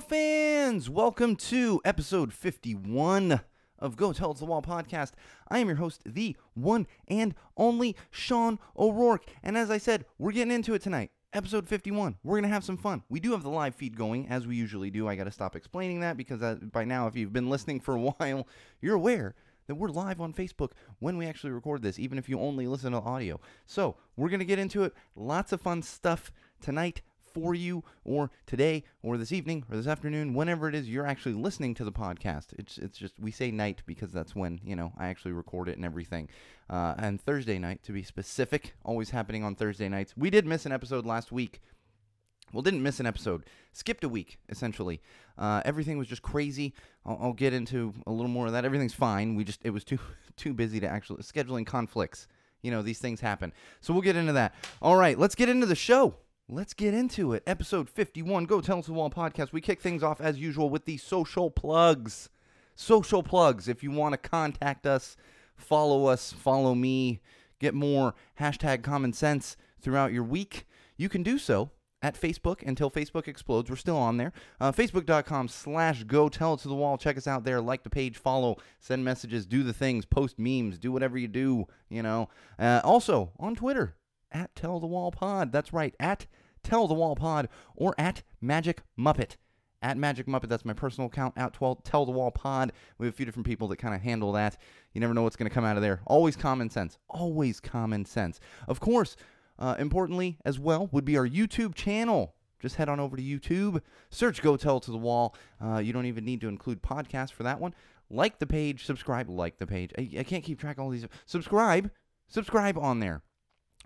Fans! Welcome to episode 51 of Go Tell It to the Wall podcast. I am your host, the one and only Sean O'Rourke. And as I said, we're getting into it tonight. Episode 51. We're going to have some fun. We do have the live feed going, as we usually do. I got to stop explaining that because uh, by now, if you've been listening for a while, you're aware that we're live on Facebook when we actually record this, even if you only listen to audio. So we're going to get into it. Lots of fun stuff tonight for you or today or this evening or this afternoon whenever it is you're actually listening to the podcast it's it's just we say night because that's when you know i actually record it and everything uh, and thursday night to be specific always happening on thursday nights we did miss an episode last week well, didn't miss an episode. Skipped a week, essentially. Uh, everything was just crazy. I'll, I'll get into a little more of that. Everything's fine. We just it was too too busy to actually scheduling conflicts. You know, these things happen. So we'll get into that. All right, let's get into the show. Let's get into it. Episode 51, Go Tell Us the Wall podcast. We kick things off as usual with the social plugs. Social plugs. If you want to contact us, follow us, follow me, get more hashtag common sense throughout your week, you can do so at Facebook until Facebook explodes. We're still on there. Uh, Facebook.com slash go tell it to the wall. Check us out there. Like the page, follow, send messages, do the things, post memes, do whatever you do, you know. Uh, also on Twitter at Tell the Wall Pod. That's right, at Tell the Wall Pod or at Magic Muppet. At Magic Muppet, that's my personal account. At 12, Tell the Wall Pod. We have a few different people that kind of handle that. You never know what's going to come out of there. Always common sense. Always common sense. Of course, uh, importantly as well, would be our YouTube channel. Just head on over to YouTube, search Go Tell to the Wall. Uh, you don't even need to include podcasts for that one. Like the page, subscribe, like the page. I, I can't keep track of all these. Subscribe, subscribe on there.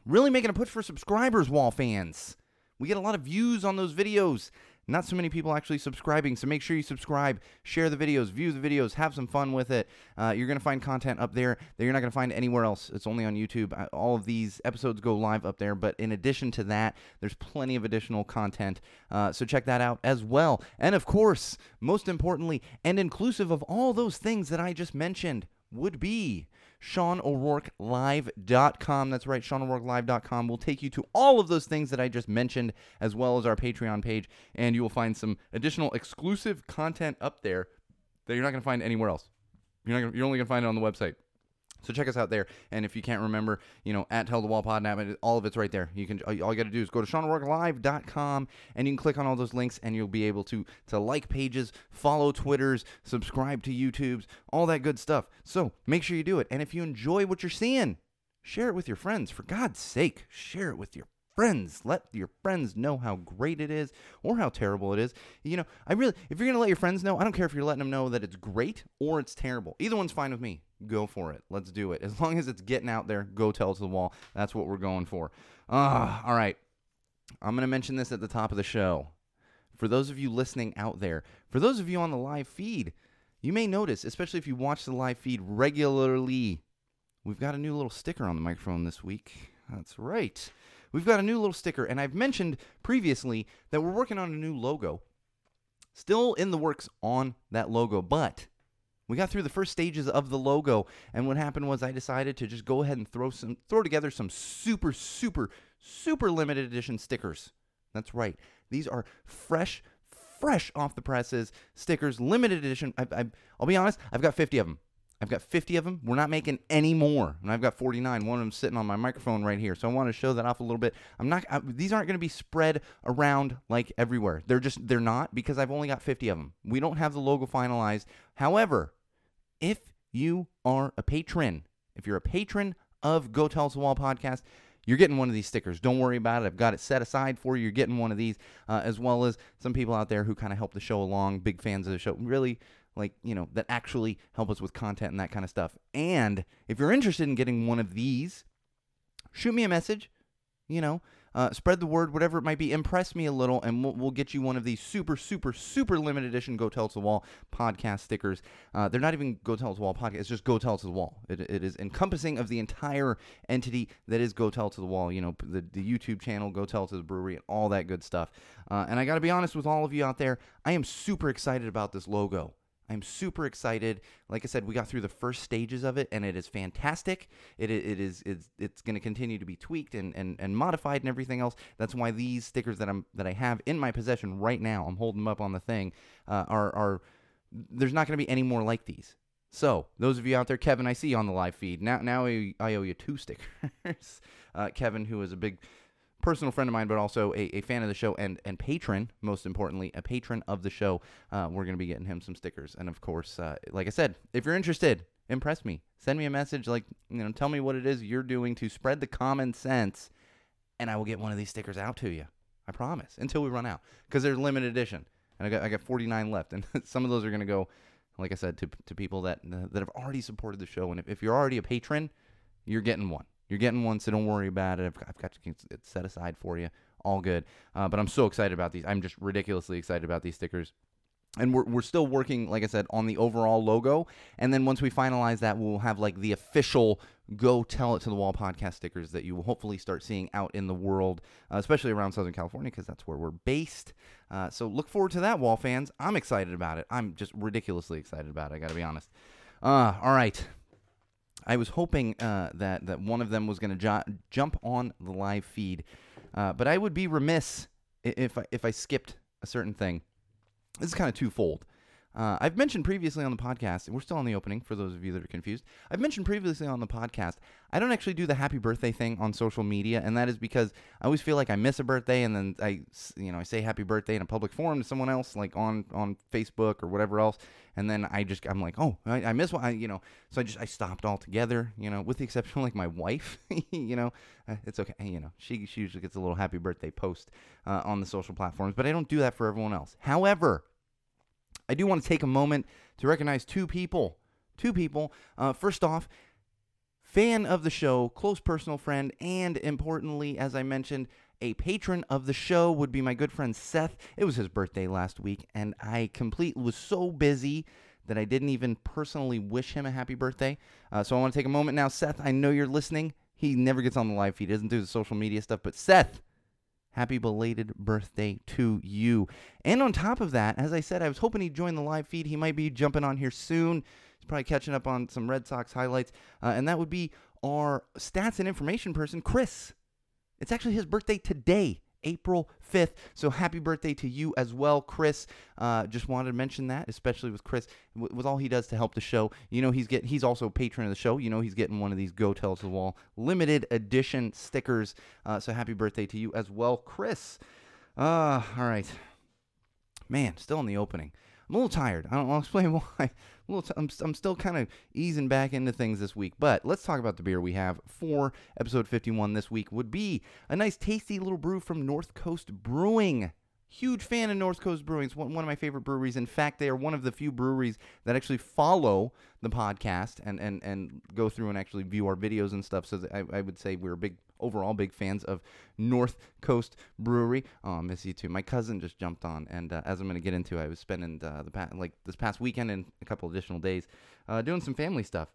Really making a push for subscribers, Wall fans. We get a lot of views on those videos. Not so many people actually subscribing, so make sure you subscribe, share the videos, view the videos, have some fun with it. Uh, you're going to find content up there that you're not going to find anywhere else. It's only on YouTube. All of these episodes go live up there, but in addition to that, there's plenty of additional content. Uh, so check that out as well. And of course, most importantly, and inclusive of all those things that I just mentioned, would be SeanO'RourkeLive.com. That's right, SeanO'RourkeLive.com will take you to all of those things that I just mentioned, as well as our Patreon page, and you will find some additional exclusive content up there that you're not going to find anywhere else. You're, not gonna, you're only going to find it on the website. So check us out there. And if you can't remember, you know, at Tell the Wall Pod, all of it's right there. You can all you got to do is go to SeanO'RourkeLive.com and you can click on all those links and you'll be able to to like pages, follow Twitters, subscribe to YouTube's, all that good stuff. So make sure you do it. And if you enjoy what you're seeing, share it with your friends. For God's sake, share it with your friends. Let your friends know how great it is or how terrible it is. You know, I really, if you're going to let your friends know, I don't care if you're letting them know that it's great or it's terrible. Either one's fine with me. Go for it. Let's do it. As long as it's getting out there, go tell to the wall. That's what we're going for. Uh, all right. I'm going to mention this at the top of the show. For those of you listening out there, for those of you on the live feed, you may notice, especially if you watch the live feed regularly, we've got a new little sticker on the microphone this week. That's right. We've got a new little sticker, and I've mentioned previously that we're working on a new logo. Still in the works on that logo, but we got through the first stages of the logo, and what happened was I decided to just go ahead and throw some throw together some super, super, super limited edition stickers. That's right. These are fresh, fresh off the presses stickers, limited edition. I, I, I'll be honest, I've got 50 of them. I've got 50 of them. We're not making any more. And I've got 49. One of them sitting on my microphone right here. So I want to show that off a little bit. I'm not I, these aren't going to be spread around like everywhere. They're just they're not because I've only got 50 of them. We don't have the logo finalized. However, if you are a patron, if you're a patron of Go Tell Us the Wall podcast, you're getting one of these stickers. Don't worry about it. I've got it set aside for you. You're getting one of these, uh, as well as some people out there who kind of help the show along, big fans of the show. Really, like you know that actually help us with content and that kind of stuff. And if you're interested in getting one of these, shoot me a message. You know, uh, spread the word, whatever it might be. Impress me a little, and we'll, we'll get you one of these super, super, super limited edition Go Tell to the Wall podcast stickers. Uh, they're not even Go Tell to the Wall podcast. It's just Go Tell to the Wall. It, it is encompassing of the entire entity that is Go Tell to the Wall. You know, the, the YouTube channel, Go Tell to the Brewery, and all that good stuff. Uh, and I got to be honest with all of you out there, I am super excited about this logo. I'm super excited. Like I said, we got through the first stages of it, and it is fantastic. It it, is it's it's going to continue to be tweaked and, and, and modified and everything else. That's why these stickers that I'm that I have in my possession right now, I'm holding them up on the thing, uh, are are there's not going to be any more like these. So those of you out there, Kevin, I see you on the live feed. Now now I, I owe you two stickers. uh, Kevin, who is a big personal friend of mine, but also a, a fan of the show and, and patron, most importantly, a patron of the show. Uh, we're going to be getting him some stickers. And of course, uh, like I said, if you're interested, impress me. Send me a message, like, you know, tell me what it is you're doing to spread the common sense, and I will get one of these stickers out to you. I promise, until we run out, because they're limited edition. And I got, I got 49 left, and some of those are going to go, like I said, to, to people that, that have already supported the show. And if, if you're already a patron, you're getting one. You're getting one, so don't worry about it. I've, I've got it set aside for you. All good. Uh, but I'm so excited about these. I'm just ridiculously excited about these stickers. And we're, we're still working, like I said, on the overall logo. And then once we finalize that, we'll have like the official go tell it to the wall podcast stickers that you will hopefully start seeing out in the world, uh, especially around Southern California, because that's where we're based. Uh, so look forward to that, wall fans. I'm excited about it. I'm just ridiculously excited about it. I got to be honest. Uh, all right. I was hoping uh, that that one of them was going to jo- jump on the live feed, uh, but I would be remiss if I, if I skipped a certain thing. This is kind of twofold. Uh, I've mentioned previously on the podcast, we're still on the opening for those of you that are confused. I've mentioned previously on the podcast, I don't actually do the happy birthday thing on social media, and that is because I always feel like I miss a birthday, and then I, you know, I say happy birthday in a public forum to someone else, like on on Facebook or whatever else, and then I just I'm like, oh, I, I miss one, I, you know, so I just I stopped altogether, you know, with the exception of like my wife, you know, uh, it's okay, you know, she she usually gets a little happy birthday post uh, on the social platforms, but I don't do that for everyone else. However. I do want to take a moment to recognize two people. Two people. Uh, first off, fan of the show, close personal friend, and importantly, as I mentioned, a patron of the show would be my good friend Seth. It was his birthday last week, and I completely was so busy that I didn't even personally wish him a happy birthday. Uh, so I want to take a moment now. Seth, I know you're listening. He never gets on the live feed, He doesn't do the social media stuff, but Seth, Happy belated birthday to you. And on top of that, as I said, I was hoping he'd join the live feed. He might be jumping on here soon. He's probably catching up on some Red Sox highlights. Uh, and that would be our stats and information person, Chris. It's actually his birthday today. April 5th. So happy birthday to you as well, Chris. Uh, just wanted to mention that, especially with Chris, with all he does to help the show. You know, he's get he's also a patron of the show. You know, he's getting one of these Go Tell to the Wall limited edition stickers. Uh, so happy birthday to you as well, Chris. Uh, all right. Man, still in the opening. I'm a little tired. I don't, I'll explain why a little t- I'm, I'm still kind of easing back into things this week. But let's talk about the beer we have for episode 51 this week. Would be a nice, tasty little brew from North Coast Brewing. Huge fan of North Coast Brewing. It's one, one of my favorite breweries. In fact, they are one of the few breweries that actually follow the podcast and, and, and go through and actually view our videos and stuff. So I, I would say we're a big overall big fans of North Coast Brewery. Oh, I miss you too. My cousin just jumped on, and uh, as I'm going to get into, I was spending uh, the pa- like this past weekend and a couple additional days uh, doing some family stuff.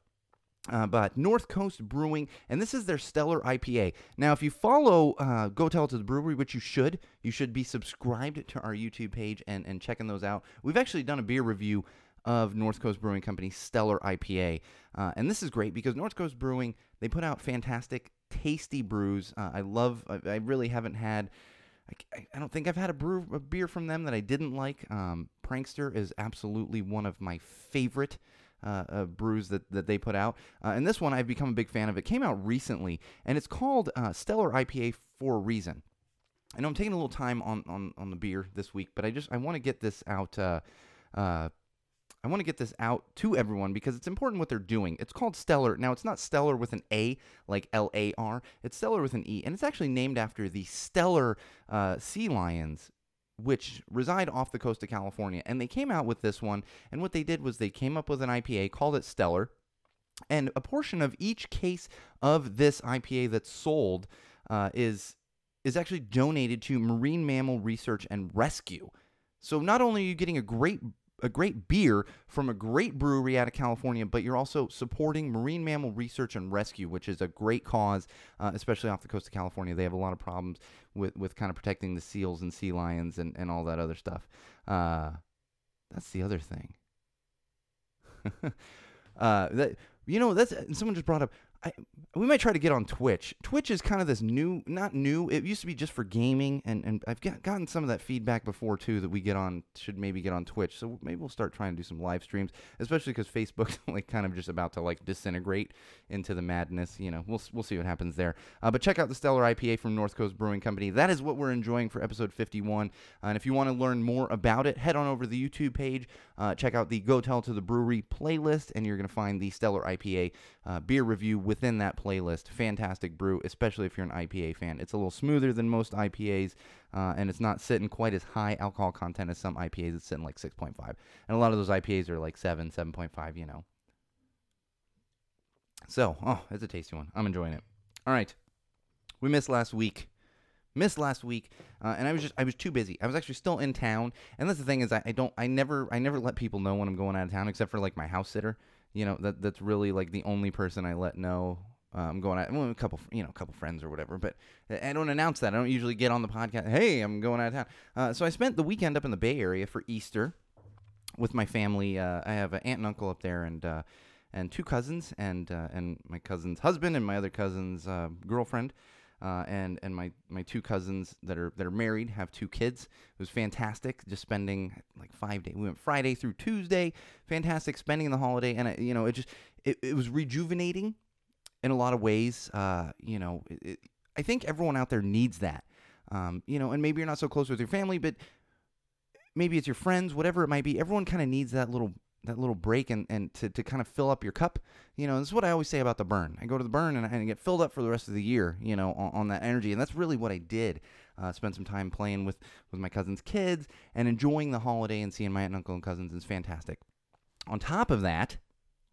Uh, but North Coast Brewing, and this is their Steller IPA. Now, if you follow uh, Go Tell It to the Brewery, which you should, you should be subscribed to our YouTube page and, and checking those out. We've actually done a beer review of North Coast Brewing Company Steller IPA. Uh, and this is great because North Coast Brewing, they put out fantastic, tasty brews. Uh, I love, I, I, really haven't had, I, I, don't think I've had a brew, a beer from them that I didn't like. Um, Prankster is absolutely one of my favorite. Uh, uh, brews that, that they put out. Uh, and this one I've become a big fan of. It came out recently, and it's called uh, Steller IPA for a reason. I know I'm taking a little time on, on, on the beer this week, but I just I want to get this out uh, uh, I want to get this out to everyone because it's important what they're doing. It's called Steller. Now, it's not Stellar with an A, like L A R. It's Steller with an E, and it's actually named after the Steller uh, sea lions, which reside off the coast of California. And they came out with this one, and what they did was they came up with an IPA, called it Steller, and a portion of each case of this IPA that's sold uh, is is actually donated to marine mammal research and rescue. So not only are you getting a great a great beer from a great brewery out of California, but you're also supporting marine mammal research and rescue, which is a great cause, uh, especially off the coast of California. They have a lot of problems with, with kind of protecting the seals and sea lions and, and all that other stuff. Uh, that's the other thing. uh, that you know that's someone just brought up. I, we might try to get on Twitch. Twitch is kind of this new, not new. It used to be just for gaming, and, and I've got, gotten some of that feedback before too that we get on should maybe get on Twitch. So maybe we'll start trying to do some live streams, especially because Facebook's like kind of just about to like disintegrate into the madness. You know, we'll we'll see what happens there. Uh, but check out the Steller IPA from North Coast Brewing Company. That is what we're enjoying for episode 51. Uh, and if you want to learn more about it, head on over to the YouTube page. Uh, check out the Go Tell to the Brewery playlist, and you're to find the Steller IPA uh, beer review within that playlist. Fantastic brew, especially if you're an IPA fan. It's a little smoother than most IPAs, uh, and it's not sitting quite as high alcohol content as some IPAs. It's sitting like 6.5. And a lot of those IPAs are like 7, 7.5, you know. So, oh, it's a tasty one. I'm enjoying it. All right. We missed last week missed last week uh, and i was just i was too busy i was actually still in town and that's the thing is I, I, don't i never i never let people know when i'm going out of town except for like my house sitter you know that that's really like the only person i let know i'm going out well, a couple you know a couple friends or whatever but i don't announce that. I don't usually get on the podcast hey i'm going out of town. Uh, so i spent the weekend up in the bay area for easter with my family. Uh, i have an aunt and uncle up there and uh, and two cousins and uh, and my cousin's husband and my other cousin's uh, girlfriend uh, and and my my two cousins that are that are married have two kids. It was fantastic, just spending like five days. We went Friday through Tuesday. Fantastic, spending the holiday, and you know, it just it, it was rejuvenating in a lot of ways. Uh, you know, it, it, I think everyone out there needs that. Um, you know, and maybe you're not so close with your family, but maybe it's your friends, whatever it might be. Everyone kind of needs that little that little break and, and to, to kind of fill up your cup. You know, this is what I always say about the burn. I go to the burn and I, and get filled up for the rest of the year, you know, on, on that energy. And that's really what I did. Uh, spend some time playing with, with my cousin's kids and enjoying the holiday and seeing my aunt and uncle and cousins is fantastic. On top of that,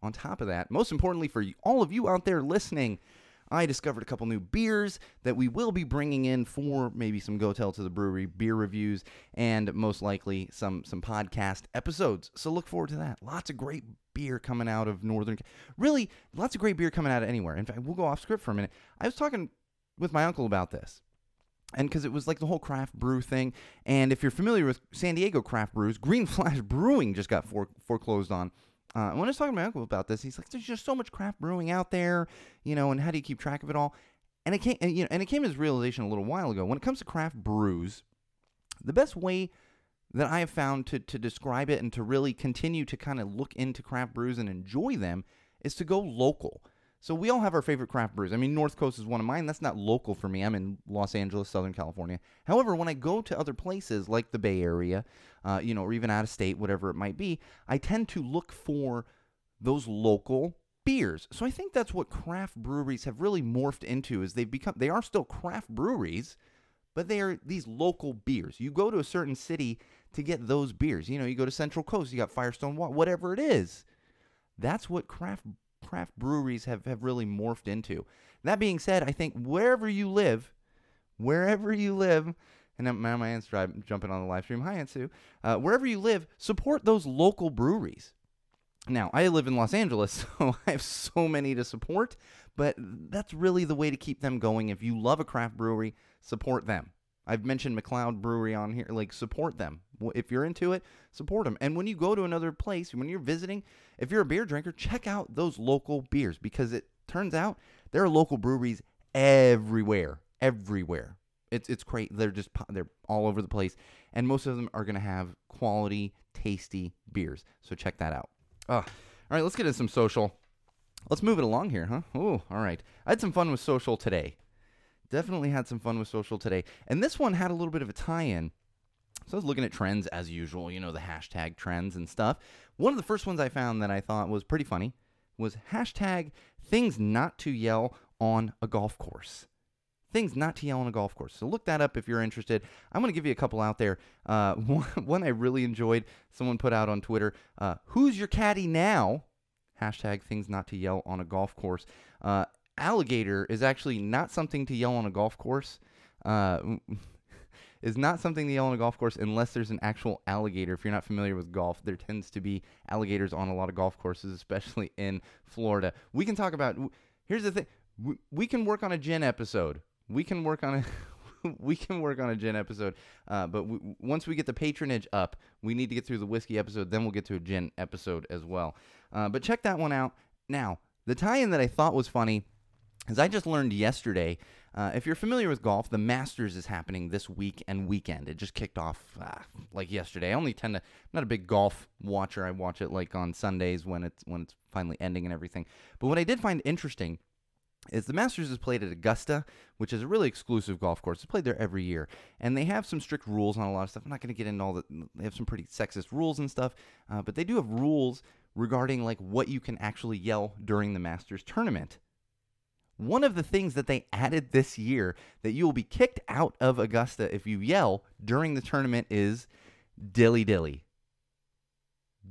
on top of that, most importantly for all of you out there listening, I discovered a couple new beers that we will be bringing in for maybe some Go Tell to the Brewery beer reviews and most likely some some podcast episodes. So look forward to that. Lots of great beer coming out of Northern. Really, lots of great beer coming out of anywhere. In fact, we'll go off script for a minute. I was talking with my uncle about this. And because it was like the whole craft brew thing. And if you're familiar with San Diego craft brews, Green Flash Brewing just got fore- foreclosed on uh, when I was talking to my uncle about this, he's like, "There's just so much craft brewing out there, you know, and how do you keep track of it all?" And it came, and, you know, and it came to this realization a little while ago. When it comes to craft brews, the best way that I have found to to describe it and to really continue to kind of look into craft brews and enjoy them is to go local. So we all have our favorite craft brews. I mean, North Coast is one of mine. That's not local for me. I'm in Los Angeles, Southern California. However, when I go to other places like the Bay Area, uh, you know, or even out of state, whatever it might be, I tend to look for those local beers. So I think that's what craft breweries have really morphed into. Is they've become they are still craft breweries, but they are these local beers. You go to a certain city to get those beers. You know, you go to Central Coast, you got Firestone, whatever it is. That's what craft craft breweries have, have really morphed into. That being said, I think wherever you live, wherever you live, and now my aunt's driving, jumping on the live stream. Hi, Aunt Sue. Uh, wherever you live, support those local breweries. Now, I live in Los Angeles, so I have so many to support, but that's really the way to keep them going. If you love a craft brewery, support them. I've mentioned McLeod Brewery on here. Like, support them. If you're into it, support them. And when you go to another place, when you're visiting, if you're a beer drinker, check out those local beers because it turns out there are local breweries everywhere. Everywhere. It's it's great. They're just they're all over the place, and most of them are gonna have quality, tasty beers. So check that out. Oh, all right, let's get into some social. Let's move it along here, huh? Oh, all right. I had some fun with social today. Definitely had some fun with social today. And this one had a little bit of a tie in. So I was looking at trends as usual, you know, the hashtag trends and stuff. One of the first ones I found that I thought was pretty funny was hashtag things not to yell on a golf course. Things not to yell on a golf course. So look that up if you're interested. I'm going to give you a couple out there. Uh, one, one, I really enjoyed, someone put out on Twitter uh, Who's your caddy now? Hashtag things not to yell on a golf course. Uh, alligator is actually not something to yell on a golf course. Uh, is not something to yell on a golf course unless there's an actual alligator. If you're not familiar with golf, there tends to be alligators on a lot of golf courses, especially in Florida. We can talk about. Here's the thing: we, we can work on a gin episode. We can work on a. we can work on a gin episode. Uh, but w- once we get the patronage up, we need to get through the whiskey episode. Then we'll get to a gin episode as well. Uh, but check that one out. Now, the tie-in that I thought was funny is I just learned yesterday. Uh, if you're familiar with golf, the Masters is happening this week and weekend. It just kicked off uh, like yesterday. I only tend to I'm not a big golf watcher. I watch it like on Sundays when it's when it's finally ending and everything. But what I did find interesting is the Masters is played at Augusta, which is a really exclusive golf course. It's played there every year, and they have some strict rules on a lot of stuff. I'm not going to get into all the. They have some pretty sexist rules and stuff, uh, but they do have rules regarding like what you can actually yell during the Masters tournament. One of the things that they added this year that you will be kicked out of Augusta if you yell during the tournament is dilly dilly.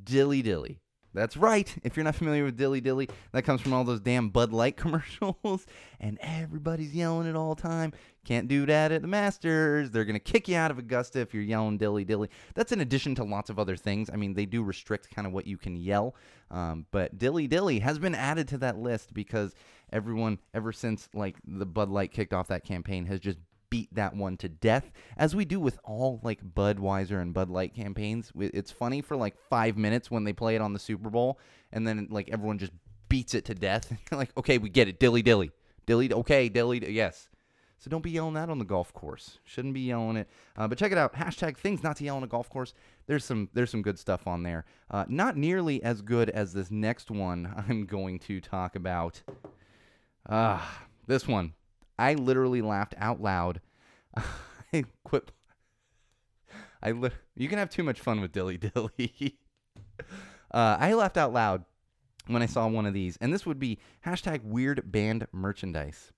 Dilly dilly. That's right. If you're not familiar with Dilly Dilly, that comes from all those damn Bud Light commercials, and everybody's yelling it all time. Can't do that at the Masters. They're to kick you out of Augusta if you're yelling Dilly Dilly. That's in addition to lots of other things. I mean, they do restrict kind of what you can yell, um, but Dilly Dilly has been added to that list because everyone, ever since like the Bud Light kicked off that campaign, has just beat that one to death, as we do with all like Budweiser and Bud Light campaigns. It's funny for like five minutes when they play it on the Super Bowl, and then like everyone just beats it to death. like, okay, we get it, dilly dilly, dilly, okay, dilly, yes. So don't be yelling that on the golf course. Shouldn't be yelling it. Uh, but check it out. Hashtag things not to yell on a golf course. There's some there's some good stuff on there. Uh, not nearly as good as this next one I'm going to talk about. Ah, uh, this one. I literally laughed out loud. I quit. I li- you can have too much fun with Dilly Dilly. uh, I laughed out loud when I saw one of these, and this would be hashtag weird band merchandise.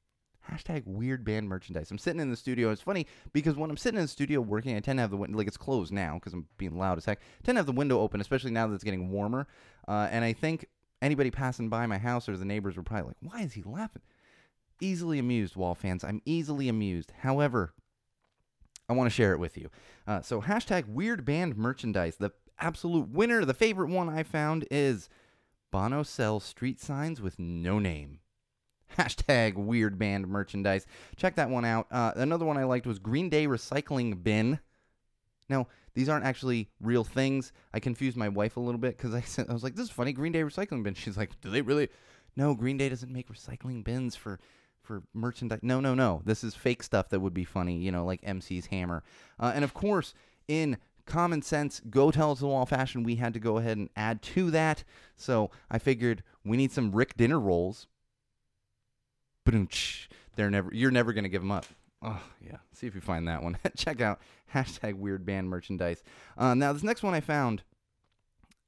Hashtag weird band merchandise. I'm sitting in the studio. It's funny because when I'm sitting in the studio working, I tend to have the window, like it's closed now because I'm being loud as heck. I tend to have the window open, especially now that it's getting warmer. Uh, and I think anybody passing by my house or the neighbors were probably like, why is he laughing? easily amused, Wall fans. I'm easily amused. However, I want to share it with you. Uh, so, hashtag weird band merchandise. The absolute winner, the favorite one I found is Bono sells street signs with no name. Hashtag weird band merchandise. Check that one out. Uh, another one I liked was Green Day Recycling Bin. Now, these aren't actually real things. I confused my wife a little bit because I, I was like, this is funny, Green Day Recycling Bin. She's like, do they really? No, Green Day doesn't make recycling bins for for merchandise. No, no, no. This is fake stuff that would be funny, you know, like MC's hammer. Uh, and of course, in common sense, go tell us the wall fashion, we had to go ahead and add to that. So I figured we need some Rick dinner rolls. They're never. You're never gonna give them up. Oh yeah. See if you find that one. Check out hashtag weird band merchandise. Uh, now this next one I found,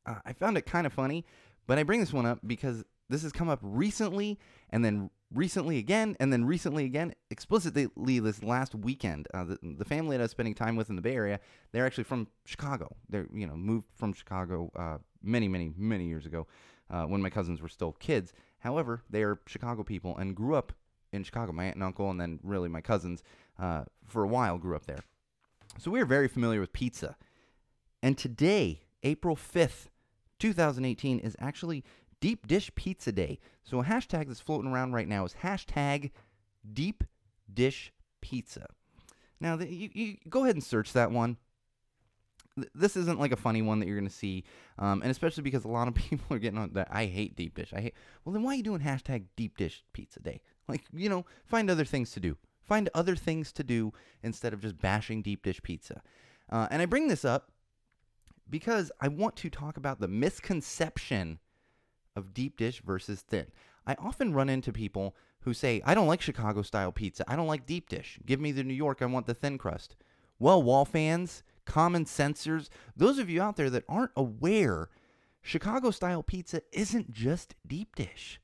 uh, I found it kind of funny, but I bring this one up because this has come up recently and then recently again and then recently again explicitly this last weekend uh, the, the, family that i was spending time with in the bay area they're actually from chicago they're you know moved from chicago uh, many many many years ago uh, when my cousins were still kids however they are chicago people and grew up in chicago my aunt and uncle and then really my cousins uh, for a while grew up there so we are very familiar with pizza and today april 5th 2018 is actually Deep Dish Pizza Day. So a hashtag that's floating around right now is hashtag Deep Dish Pizza. Now, the, you, you go ahead and search that one. This isn't like a funny one that you're going to see, um, and especially because a lot of people are getting on that. I hate deep dish. I hate. Well, then why are you doing hashtag Deep Dish Pizza Day? Like, you know, find other things to do. Find other things to do instead of just bashing deep dish pizza. Uh, and I bring this up because I want to talk about the misconception of deep dish versus thin. I often run into people who say, I don't like Chicago style pizza. I don't like deep dish. Give me the New York. I want the thin crust. Well, wall fans, common sensors, those of you out there that aren't aware, Chicago style pizza isn't just deep dish.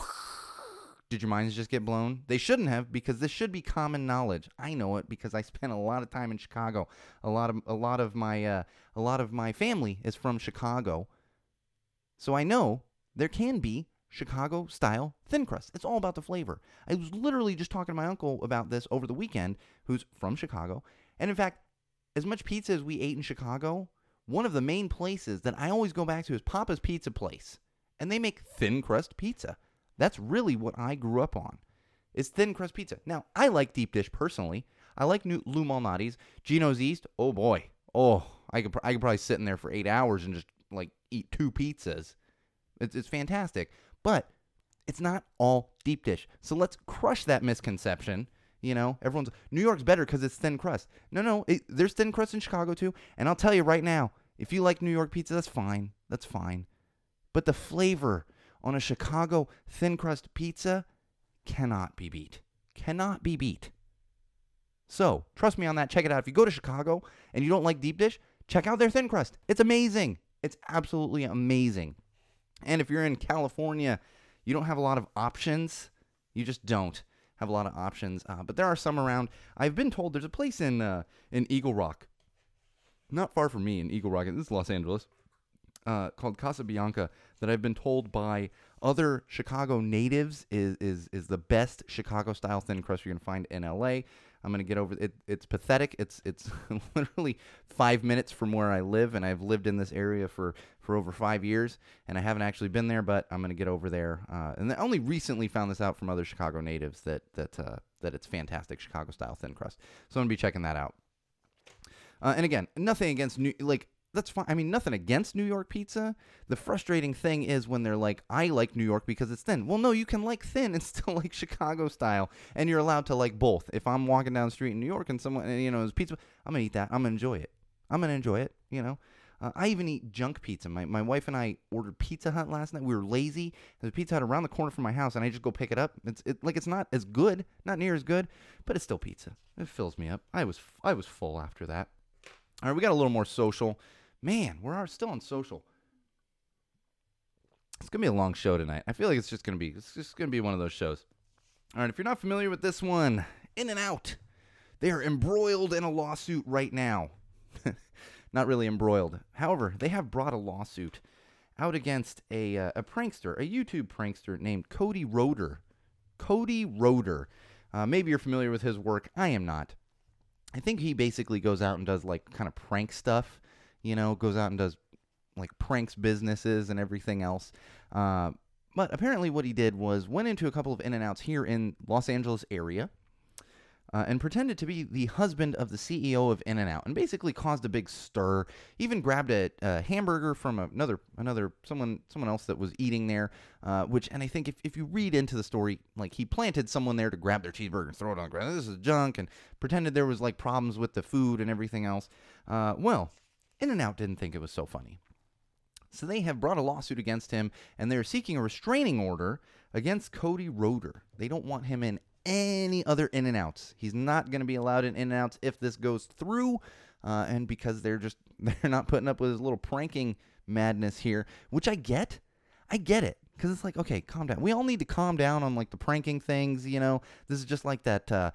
Did your minds just get blown? They shouldn't have because this should be common knowledge. I know it because I spent a lot of time in Chicago. A lot of a lot of my uh, a lot of my family is from Chicago. So I know there can be Chicago style thin crust. It's all about the flavor. I was literally just talking to my uncle about this over the weekend, who's from Chicago. And in fact, as much pizza as we ate in Chicago, one of the main places that I always go back to is Papa's Pizza Place. And they make thin crust pizza. That's really what I grew up on. is thin crust pizza. Now, I like deep dish personally. I like new Lou Malnati's, Gino's East. Oh boy, oh I could I could probably sit in there for eight hours and just like eat two pizzas. It's it's fantastic, but it's not all deep dish. So let's crush that misconception. You know, everyone's New York's better because it's thin crust. No, no, it, there's thin crust in Chicago too. And I'll tell you right now, if you like New York pizza, that's fine. That's fine. But the flavor on a Chicago thin crust pizza cannot be beat. Cannot be beat. So, trust me on that. Check it out. If you go to Chicago and you don't like deep dish, check out their thin crust. It's amazing. It's absolutely amazing. And if you're in California, you don't have a lot of options. You just don't have a lot of options. Uh, but there are some around. I've been told there's a place in uh, in Eagle Rock, not far from me in Eagle Rock. This is Los Angeles, uh, called Casa Bianca that I've been told by other Chicago natives is is is the best Chicago style thin crust you're gonna find in LA. I'm gonna get over it. It's pathetic. It's it's literally five minutes from where I live, and I've lived in this area for for over five years, and I haven't actually been there, but I'm gonna get over there. Uh, and I only recently found this out from other Chicago natives that that uh, that it's fantastic Chicago style thin crust. So I'm gonna be checking that out. Uh, and again, nothing against new like that's fine. I mean, nothing against New York pizza. The frustrating thing is when they're like, I like New York because it's thin. Well, no, you can like thin and still like Chicago style, and you're allowed to like both. If I'm walking down the street in New York and someone, you know, is pizza, I'm gonna eat that. I'm gonna enjoy it. I'm gonna enjoy it. You know. Uh, I even eat junk pizza. My, my wife and I ordered Pizza Hut last night. We were lazy. There's a Pizza Hut around the corner from my house, and I just go pick it up. It's it, like it's not as good, not near as good, but it's still pizza. It fills me up. I was I was full after that. All right, we got a little more social. Man, we're still on social. It's gonna be a long show tonight. I feel like it's just gonna be it's just gonna be one of those shows. All right, if you're not familiar with this one, In and Out, they are embroiled in a lawsuit right now. not really embroiled. However, they have brought a lawsuit out against a uh, a prankster, a YouTube prankster named Cody Roeder. Cody Roeder. Uh, maybe you're familiar with his work. I am not. I think he basically goes out and does like kind of prank stuff you know, goes out and does like pranks businesses and everything else. Uh, but apparently, what he did was went into a couple of in and outs here in Los Angeles area. Uh, and pretended to be the husband of the CEO of In and Out, and basically caused a big stir. Even grabbed a, a hamburger from another another someone someone else that was eating there. Uh, which, and I think if, if you read into the story, like he planted someone there to grab their cheeseburger and throw it on the ground. This is junk, and pretended there was like problems with the food and everything else. Uh, well, in and Out didn't think it was so funny. So they have brought a lawsuit against him, and they're seeking a restraining order against Cody Roeder. They don't want him in any other in and outs. He's not going to be allowed in in and outs if this goes through, uh, and because they're just they're not putting up with his little pranking madness here, which I get. I get it because it's like okay, calm down. We all need to calm down on like the pranking things. You know, this is just like that. Uh,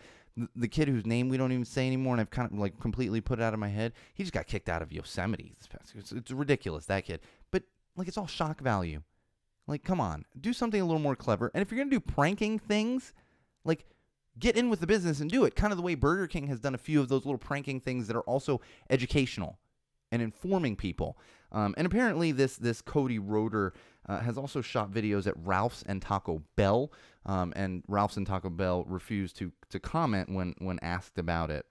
the kid whose name we don't even say anymore, and I've kind of like completely put it out of my head. He just got kicked out of Yosemite this past. It's, it's ridiculous that kid, but like it's all shock value. Like, come on, do something a little more clever. And if you're gonna do pranking things, like get in with the business and do it. Kind of the way Burger King has done a few of those little pranking things that are also educational and informing people. Um, and apparently, this this Cody Roeder uh, has also shot videos at Ralph's and Taco Bell, um, and Ralph's and Taco Bell refused to to comment when when asked about it.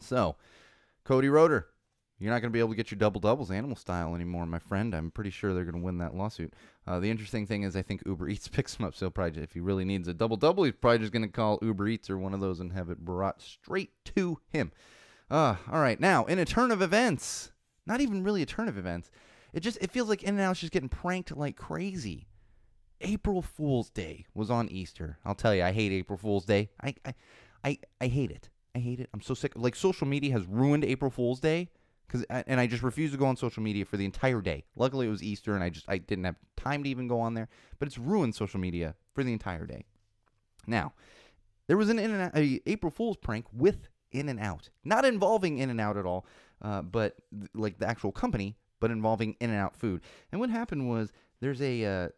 So, Cody Roeder, you're not going to be able to get your double doubles animal style anymore, my friend. I'm pretty sure they're going to win that lawsuit. Uh, the interesting thing is, I think Uber Eats picks him up. So probably, if he really needs a double double, he's probably just going to call Uber Eats or one of those and have it brought straight to him. Uh, all right, now in a turn of events, not even really a turn of events. It just it feels like In and Out's just getting pranked like crazy. April Fool's Day was on Easter. I'll tell you, I hate April Fool's Day. I I I, I hate it. I hate it. I'm so sick. Like social media has ruined April Fool's Day because and I just refuse to go on social media for the entire day. Luckily, it was Easter, and I just I didn't have time to even go on there. But it's ruined social media for the entire day. Now, there was an in and out, April Fool's prank with In and Out, not involving In and Out at all, uh, but th- like the actual company, but involving In and Out food. And what happened was there's a uh,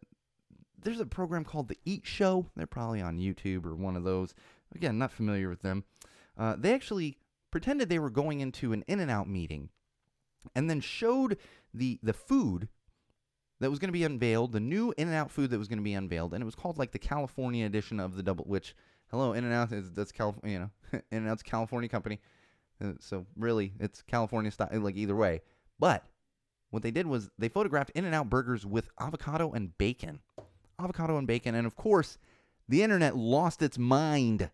there's a program called the Eat Show. They're probably on YouTube or one of those. Again, not familiar with them. Uh, they actually pretended they were going into an In and Out meeting, and then showed the the food that was going to be unveiled, the new In and Out food that was going to be unveiled, and it was called like the California edition of the double, which hello, In and Out is that's Cal, you know, In and Out's California company, uh, so really it's California style, like either way. But what they did was they photographed In and Out burgers with avocado and bacon, avocado and bacon, and of course, the internet lost its mind.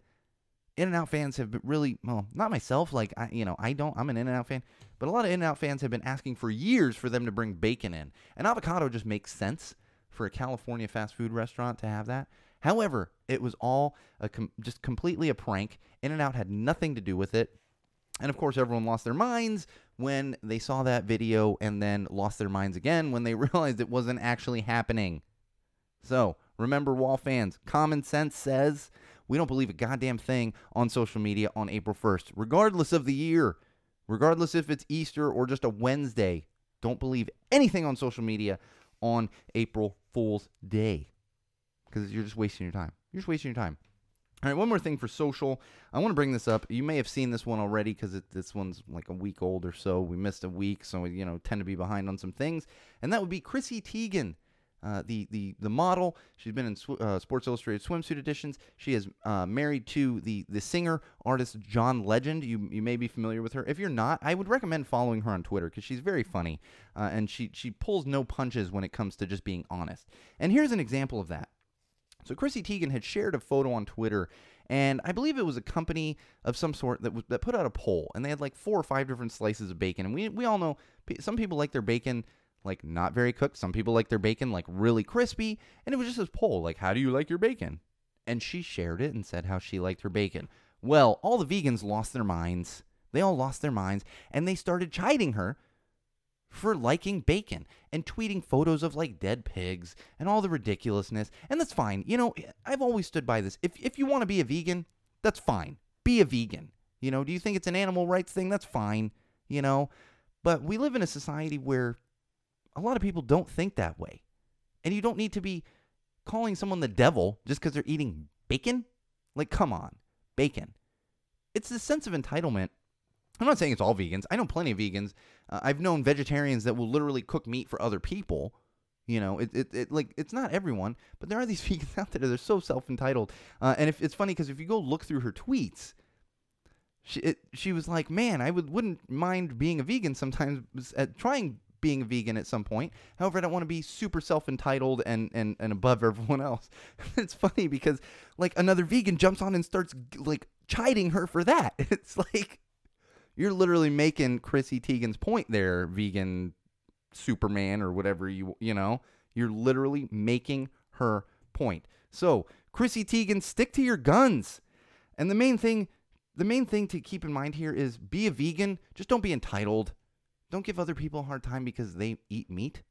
In and Out fans have been really well, not myself, like I, you know, I don't, I'm an In and Out fan, but a lot of In and Out fans have been asking for years for them to bring bacon in, and avocado just makes sense for a California fast food restaurant to have that. However, it was all a com- just completely a prank. In and Out had nothing to do with it. And of course, everyone lost their minds when they saw that video and then lost their minds again when they realized it wasn't actually happening. So, remember, Wall fans, common sense says we don't believe a goddamn thing on social media on April 1st, regardless of the year, regardless if it's Easter or just a Wednesday. Don't believe anything on social media on April Fool's Day because you're just wasting your time. You're just wasting your time. All right, one more thing for social. I want to bring this up. You may have seen this one already because this one's like a week old or so. We missed a week, so we, you know tend to be behind on some things. And that would be Chrissy Teigen, uh, the the the model. She's been in sw- uh, Sports Illustrated swimsuit editions. She is uh, married to the the singer artist John Legend. You you may be familiar with her. If you're not, I would recommend following her on Twitter because she's very funny uh, and she she pulls no punches when it comes to just being honest. And here's an example of that. So Chrissy Teigen had shared a photo on Twitter, and I believe it was a company of some sort that that put out a poll, and they had like four or five different slices of bacon. And we we all know some people like their bacon like not very cooked. Some people like their bacon like really crispy, and it was just this poll like, how do you like your bacon? And she shared it and said how she liked her bacon. Well, all the vegans lost their minds. They all lost their minds, and they started chiding her for liking bacon and tweeting photos of like dead pigs and all the ridiculousness. And that's fine. You know, I've always stood by this. If if you want to be a vegan, that's fine. Be a vegan. You know, do you think it's an animal rights thing? That's fine. You know, but we live in a society where a lot of people don't think that way. And you don't need to be calling someone the devil just because they're eating bacon. Like, come on, bacon. It's the sense of entitlement I'm not saying it's all vegans. I know plenty of vegans. Uh, I've known vegetarians that will literally cook meat for other people. You know, it, it, it like it's not everyone, but there are these vegans out there. They're so self entitled. Uh, and if it's funny because if you go look through her tweets, she it, she was like, "Man, I would wouldn't mind being a vegan sometimes. At trying being a vegan at some point. However, I don't want to be super self entitled and, and, and above everyone else. it's funny because like another vegan jumps on and starts like chiding her for that. It's like you're literally making Chrissy Teigen's point there, vegan Superman or whatever you you know. You're literally making her point. So, Chrissy Teigen, stick to your guns. And the main thing the main thing to keep in mind here is be a vegan, just don't be entitled. Don't give other people a hard time because they eat meat.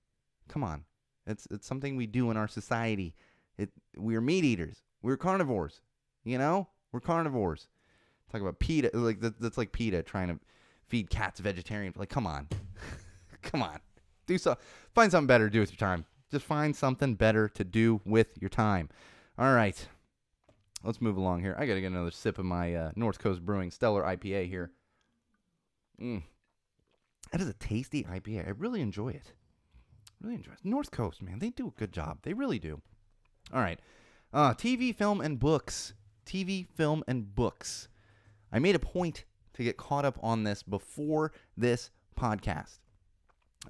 Come on. It's it's something we do in our society. It we're meat eaters. We're carnivores. You know? We're carnivores. Talk about PETA, like that, that's like PETA trying to feed cats vegetarian. Like, come on, come on, do so. Find something better to do with your time. Just find something better to do with your time. All right, let's move along here. I gotta get another sip of my uh, North Coast Brewing Steller IPA here. Mm. That is a tasty IPA. I really enjoy it. Really enjoy it. North Coast, man, they do a good job. They really do. All right, uh, TV, film, and books. TV, film, and books. I made a point to get caught up on this before this podcast.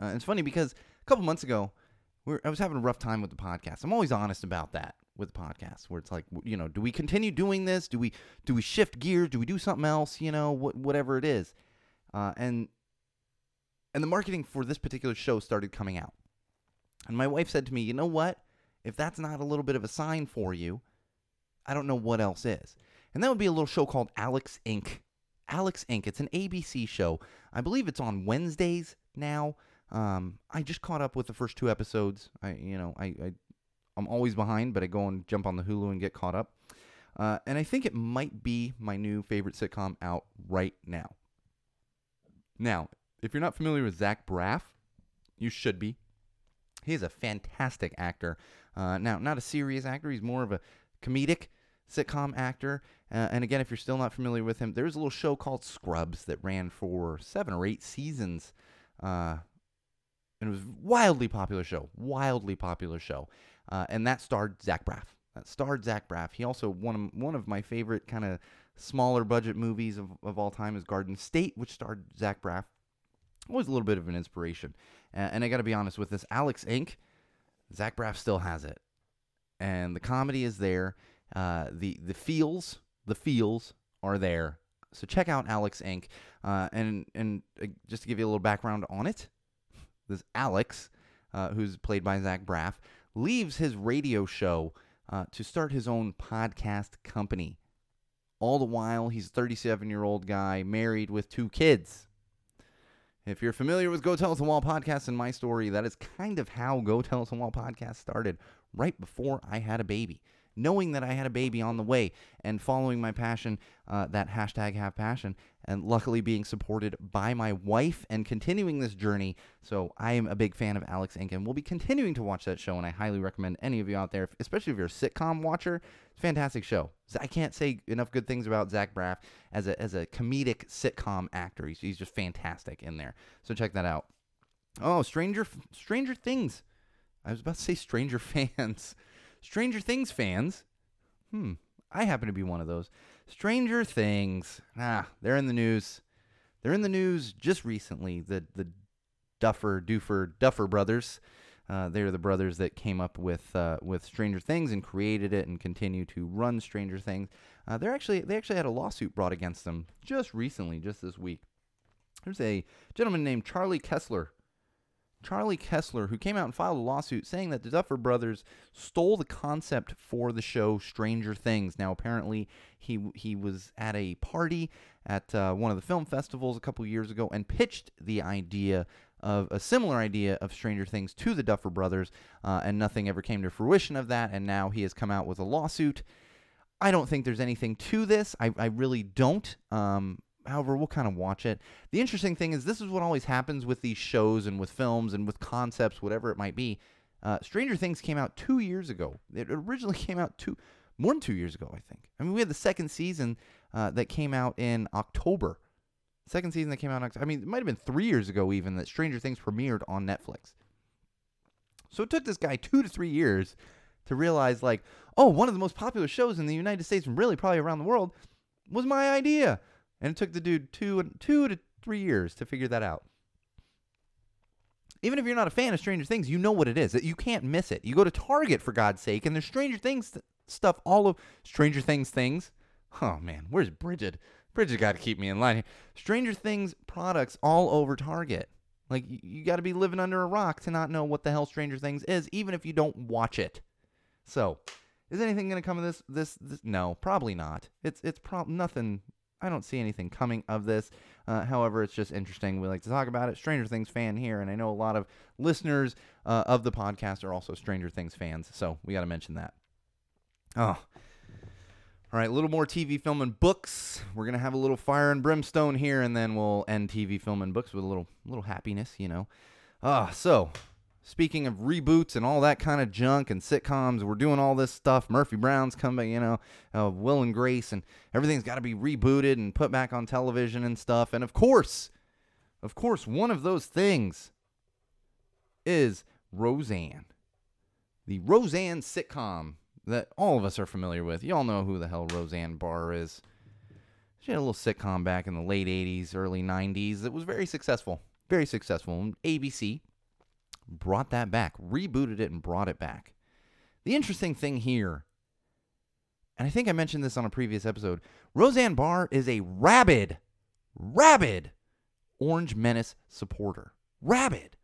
Uh, it's funny because a couple months ago, we I was having a rough time with the podcast. I'm always honest about that with the podcast, where it's like, you know, do we continue doing this? Do we do we shift gears? Do we do something else? You know, wh- whatever it is. Uh, and and the marketing for this particular show started coming out. And my wife said to me, you know what? If that's not a little bit of a sign for you, I don't know what else is and that would be a little show called Alex Inc. Alex Inc. It's an ABC show. I believe it's on Wednesdays now. Um, I just caught up with the first two episodes. I, you know, I, I I'm always behind, but I go and jump on the Hulu and get caught up. Uh, and I think it might be my new favorite sitcom out right now. Now, if you're not familiar with Zach Braff, you should be. He's a fantastic actor. Uh, now, not a serious actor. He's more of a comedic sitcom actor. Uh, and again, if you're still not familiar with him, there's a little show called Scrubs that ran for seven or eight seasons. Uh, and it was wildly popular show, wildly popular show. Uh, and that starred Zach Braff. that starred Zach Braff. He also one of one of my favorite kind of smaller budget movies of, of all time is Garden State, which starred Zach Braff. Always a little bit of an inspiration. And I got to be honest with this, Alex Inc. Zach Braff still has it, and the comedy is there. Uh, the the feels the feels are there. So check out Alex Inc. Uh, and and uh, just to give you a little background on it, this Alex, uh, who's played by Zach Braff, leaves his radio show uh, to start his own podcast company. All the while, he's a 37 year old guy married with two kids. If you're familiar with Go Tell Us a Wall podcast and my story, that is kind of how Go Tell Us a Wall podcast started right before I had a baby. Knowing that I had a baby on the way and following my passion, uh, that hashtag have passion, and luckily being supported by my wife and continuing this journey. So I am a big fan of Alex Inc. and we'll be continuing to watch that show, and I highly recommend any of you out there, especially if you're a sitcom watcher, fantastic show. I can't say enough good things about Zach Braff as a as a comedic sitcom actor. He's, he's just fantastic in there. So check that out. Oh, Stranger Stranger Things. I was about to say Stranger Fans. Stranger Things fans. Hmm. I happen to be one of those. Stranger Things. Ah, they're in the news. They're in the news just recently. The the Duffer Doofer Duffer brothers. Uh, they're the brothers that came up with uh, with Stranger Things and created it and continue to run Stranger Things. Uh, they're actually they actually had a lawsuit brought against them just recently, just this week. There's a gentleman named Charlie Kessler Charlie Kessler, who came out and filed a lawsuit saying that the Duffer Brothers stole the concept for the show Stranger Things. Now, apparently, he he was at a party at uh, one of the film festivals a couple years ago and pitched the idea of a similar idea of Stranger Things to the Duffer Brothers, uh, and nothing ever came to fruition of that. And now he has come out with a lawsuit. I don't think there's anything to this. I, I really don't. Um, however, we'll kind of watch it. The interesting thing is, this is what always happens with these shows and with films and with concepts, whatever it might be. Uh, Stranger Things came out two years ago. It originally came out two, more than two years ago, I think. I mean, we had the second season uh, that came out in October. Second season that came out, I mean, it might have been three years ago even that Stranger Things premiered on Netflix. So it took this guy two to three years to realize, like, oh, one of the most popular shows in the United States and really probably around the world was my idea. And it took the dude two two to three years to figure that out. Even if you're not a fan of Stranger Things, you know what it is. You can't miss it. You go to Target for God's sake, and there's Stranger Things stuff all of Stranger Things things. Oh man, where's Bridget? Bridget got to keep me in line here. Stranger Things products all over Target. Like you, you got to be living under a rock to not know what the hell Stranger Things is, even if you don't watch it. So, is anything going to come of this, this? This? No, probably not. It's it's prob nothing I don't see anything coming of this. Uh, however, it's just interesting. We like to talk about it. Stranger Things fan here, and I know a lot of listeners uh, of the podcast are also Stranger Things fans, so we got to mention that. Oh. All right, a little more TV, film, and books. We're gonna have a little fire and brimstone here, and then we'll end TV, film, and books with a little, little happiness, you know. Ah, so Speaking of reboots and all that kind of junk and sitcoms, we're doing all this stuff. Murphy Brown's coming, you know, uh, Will and Grace, and everything's got to be rebooted and put back on television and stuff. And of course, of course, one of those things is Roseanne, the Roseanne sitcom that all of us are familiar with. You all know who the hell Roseanne Barr is. She had a little sitcom back in the late 80s, early 90s that was very successful. Very successful. ABC brought that back, rebooted it, and brought it back. The interesting thing here, and I think I mentioned this on a previous episode, Roseanne Barr is a rabid, rabid Orange Menace supporter. Rabid.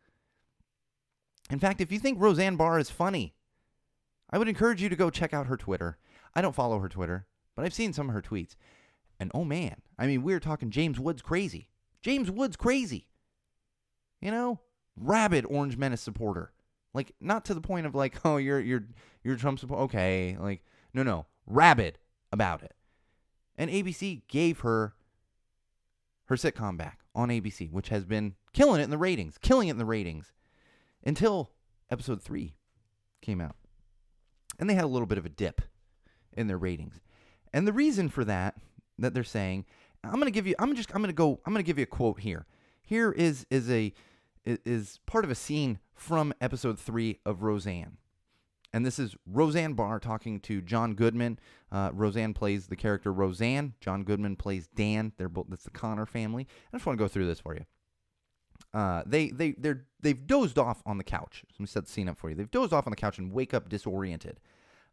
In fact, if you think Roseanne Barr is funny, I would encourage you to go check out her Twitter. I don't follow her Twitter, but I've seen some of her tweets. And oh man, I mean, we are talking James Woods crazy. James Woods crazy. You know, rabid Orange Menace supporter. Like not to the point of like, oh, you're you're you're Trump supporter. Okay, like no, no, rabid about it. And ABC gave her her sitcom back on ABC, which has been killing it in the ratings, killing it in the ratings until episode 3 came out. And they had a little bit of a dip in their ratings. And the reason for that that they're saying, I'm going to give you I'm just I'm going to go I'm going to give you a quote here. Here is is a is part of a scene from episode three of Roseanne. and this is Roseanne Barr talking to John Goodman. Uh, Roseanne plays the character Roseanne. John Goodman plays Dan. They're both that's the Connor family. I just want to go through this for you. Uh, they they they're they've dozed off on the couch. Let me set the scene up for you. They've dozed off on the couch and wake up disoriented.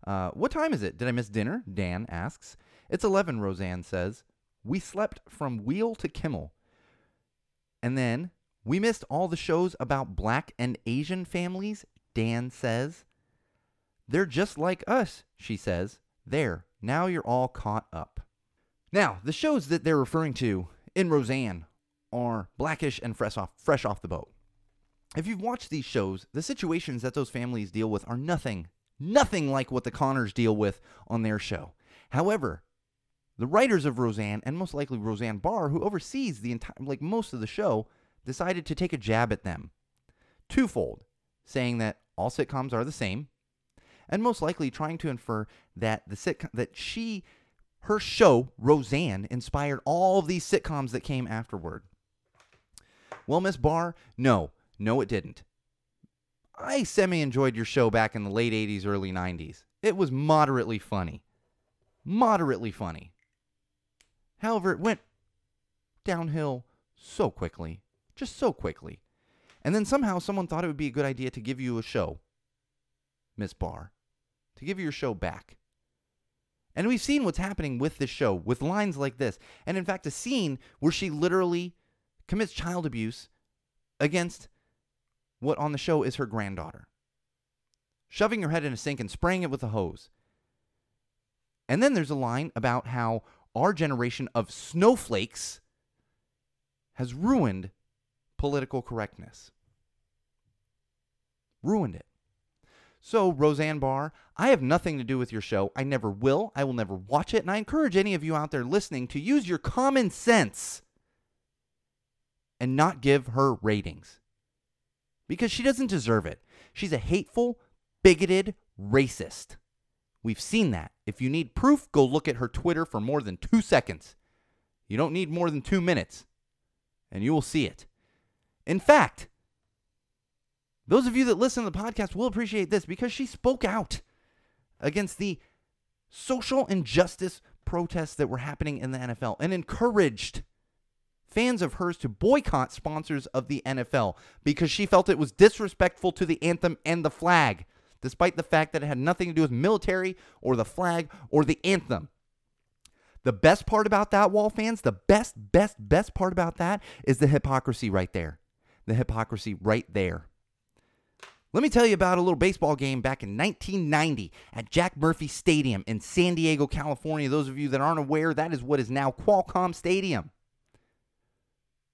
Uh, what time is it? Did I miss dinner? Dan asks. It's eleven. Roseanne says. We slept from Wheel to Kimmel, and then we missed all the shows about black and Asian families. Dan says. They're just like us, she says. There, now you're all caught up. Now, the shows that they're referring to in Roseanne are Blackish and Fresh Off, fresh off the Boat. If you've watched these shows, the situations that those families deal with are nothing, nothing like what the Connors deal with on their show. However, the writers of Roseanne, and most likely Roseanne Barr, who oversees the entire, like most of the show, decided to take a jab at them. Twofold, saying that all sitcoms are the same, and most likely trying to infer that the sitcom that she her show Roseanne inspired all of these sitcoms that came afterward. Well, Miss Barr, no, no, it didn't. I semi enjoyed your show back in the late 80s, early 90s. It was moderately funny. Moderately funny. However, it went downhill so quickly. Just so quickly. And then somehow someone thought it would be a good idea to give you a show, Miss Barr to give you your show back. And we've seen what's happening with this show with lines like this. And in fact, a scene where she literally commits child abuse against what on the show is her granddaughter, shoving her head in a sink and spraying it with a hose. And then there's a line about how our generation of snowflakes has ruined political correctness. Ruined it. So, Roseanne Barr, I have nothing to do with your show. I never will. I will never watch it. And I encourage any of you out there listening to use your common sense and not give her ratings because she doesn't deserve it. She's a hateful, bigoted racist. We've seen that. If you need proof, go look at her Twitter for more than two seconds. You don't need more than two minutes, and you will see it. In fact, those of you that listen to the podcast will appreciate this because she spoke out against the social injustice protests that were happening in the NFL and encouraged fans of hers to boycott sponsors of the NFL because she felt it was disrespectful to the anthem and the flag, despite the fact that it had nothing to do with military or the flag or the anthem. The best part about that, Wall fans, the best, best, best part about that is the hypocrisy right there. The hypocrisy right there. Let me tell you about a little baseball game back in 1990 at Jack Murphy Stadium in San Diego, California. Those of you that aren't aware, that is what is now Qualcomm Stadium.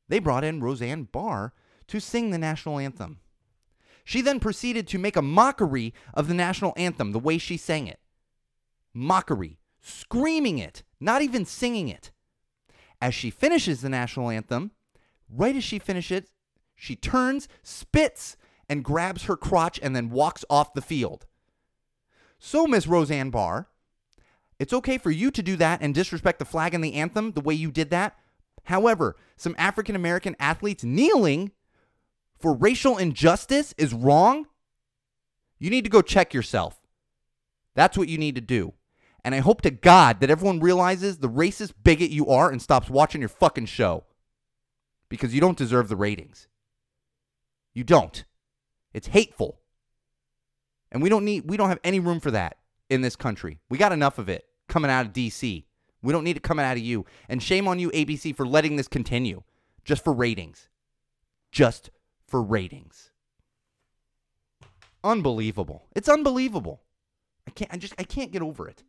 They brought in Roseanne Barr to sing the national anthem. She then proceeded to make a mockery of the national anthem, the way she sang it. Mockery, screaming it, not even singing it. As she finishes the national anthem, right as she finishes it, she turns, spits, and grabs her crotch and then walks off the field. So, Miss Roseanne Barr, it's okay for you to do that and disrespect the flag and the anthem the way you did that. However, some African American athletes kneeling for racial injustice is wrong. You need to go check yourself. That's what you need to do. And I hope to God that everyone realizes the racist bigot you are and stops watching your fucking show. Because you don't deserve the ratings. You don't. It's hateful. And we don't need we don't have any room for that in this country. We got enough of it coming out of DC. We don't need it coming out of you. And shame on you ABC for letting this continue just for ratings. Just for ratings. Unbelievable. It's unbelievable. I can't I just I can't get over it.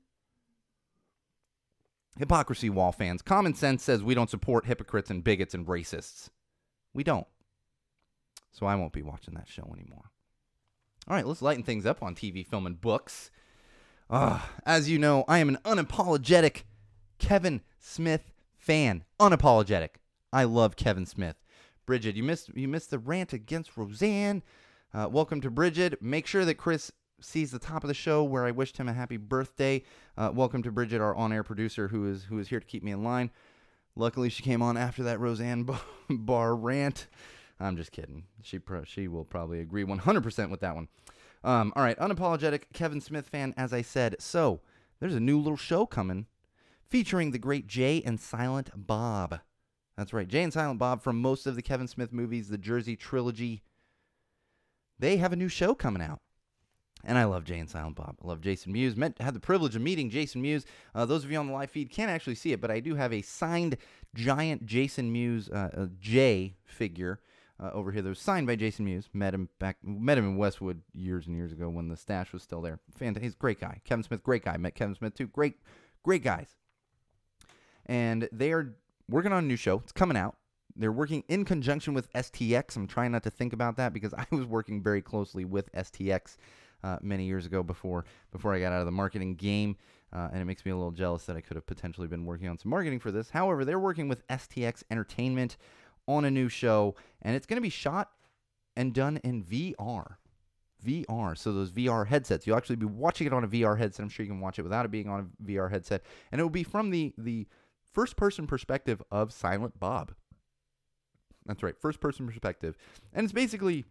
Hypocrisy wall fans. Common sense says we don't support hypocrites and bigots and racists. We don't. So I won't be watching that show anymore. All right, let's lighten things up on TV, film, and books. Uh, as you know, I am an unapologetic Kevin Smith fan. Unapologetic. I love Kevin Smith. Bridget, you missed you missed the rant against Roseanne. Uh, welcome to Bridget. Make sure that Chris sees the top of the show where I wished him a happy birthday. Uh, welcome to Bridget, our on-air producer, who is who is here to keep me in line. Luckily, she came on after that Roseanne Barr rant. I'm just kidding. She pro- she will probably agree 100% with that one. Um, all right, unapologetic Kevin Smith fan, as I said. So there's a new little show coming featuring the great Jay and Silent Bob. That's right, Jay and Silent Bob from most of the Kevin Smith movies, the Jersey trilogy. They have a new show coming out. And I love Jay and Silent Bob. I love Jason Mewes. Met, had the privilege of meeting Jason Mewes. Uh, those of you on the live feed can't actually see it, but I do have a signed giant Jason Mewes uh, J figure uh, over here that was signed by Jason Mewes. Met him back, met him in Westwood years and years ago when the stash was still there. Fantastic, he's a great guy. Kevin Smith, great guy. Met Kevin Smith too. Great, great guys. And they are working on a new show. It's coming out. They're working in conjunction with STX. I'm trying not to think about that because I was working very closely with STX uh, many years ago before before I got out of the marketing game. Uh, and it makes me a little jealous that I could have potentially been working on some marketing for this. However, they're working with STX Entertainment on a new show, and it's going to be shot and done in VR. VR. So those VR headsets, you'll actually be watching it on a VR headset. I'm sure you can watch it without it being on a VR headset, and it will be from the the first person perspective of Silent Bob. That's right, first person perspective, and it's basically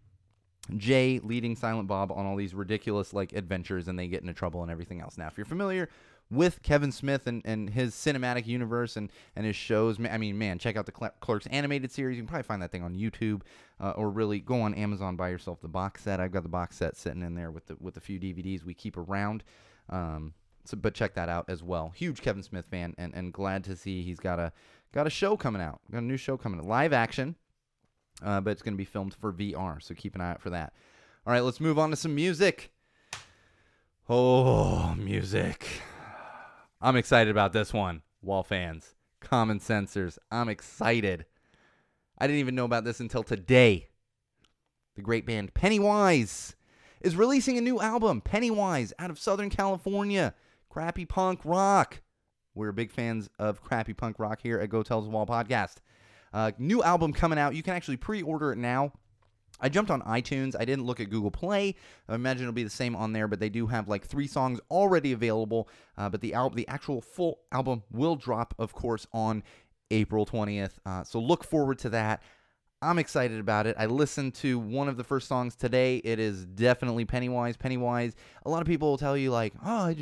Jay leading Silent Bob on all these ridiculous like adventures and they get into trouble and everything else. Now, if you're familiar with Kevin Smith and, and his cinematic universe and, and his shows, I mean, man, check out the Clerks animated series. You can probably find that thing on YouTube uh, or really go on Amazon, buy yourself the box set. I've got the box set sitting in there with the with a few DVDs we keep around. Um, so, but check that out as well. Huge Kevin Smith fan and, and glad to see he's got a got a show coming out. Got a new show coming. Live action uh, but it's going to be filmed for VR, so keep an eye out for that. All right, let's move on to some music. Oh, music. I'm excited about this one, Wall fans. Common Sensors. I'm excited. I didn't even know about this until today. The great band Pennywise is releasing a new album, Pennywise, out of Southern California. Crappy punk rock. We're big fans of crappy punk rock here at Go Tell the Wall podcast. Uh, new album coming out. You can actually pre-order it now. I jumped on iTunes. I didn't look at Google Play. I imagine it'll be the same on there, but they do have like three songs already available. Uh, but the album, the actual full album, will drop, of course, on April 20th. Uh, so look forward to that. I'm excited about it. I listened to one of the first songs today. It is definitely Pennywise. Pennywise. A lot of people will tell you like, oh,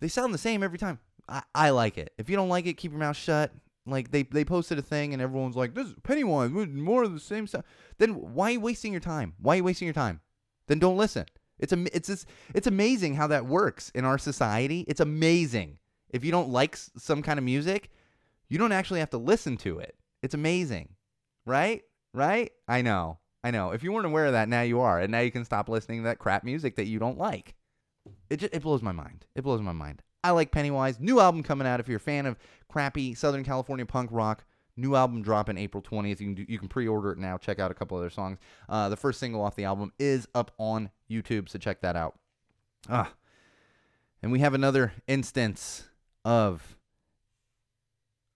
they sound the same every time. I, I like it. If you don't like it, keep your mouth shut. Like they they posted a thing and everyone's like, "This is Pennywise, more of the same stuff." Then why are you wasting your time? Why are you wasting your time? Then don't listen. It's a it's just, it's amazing how that works in our society. It's amazing. If you don't like some kind of music, you don't actually have to listen to it. It's amazing, right? Right? I know. I know. If you weren't aware of that, now you are, and now you can stop listening to that crap music that you don't like. It just, it blows my mind. It blows my mind. I like Pennywise. New album coming out. If you're a fan of crappy Southern California punk rock, new album dropping April 20th. You can do, you can pre-order it now. Check out a couple other songs. Uh, the first single off the album is up on YouTube, so check that out. Ah, and we have another instance of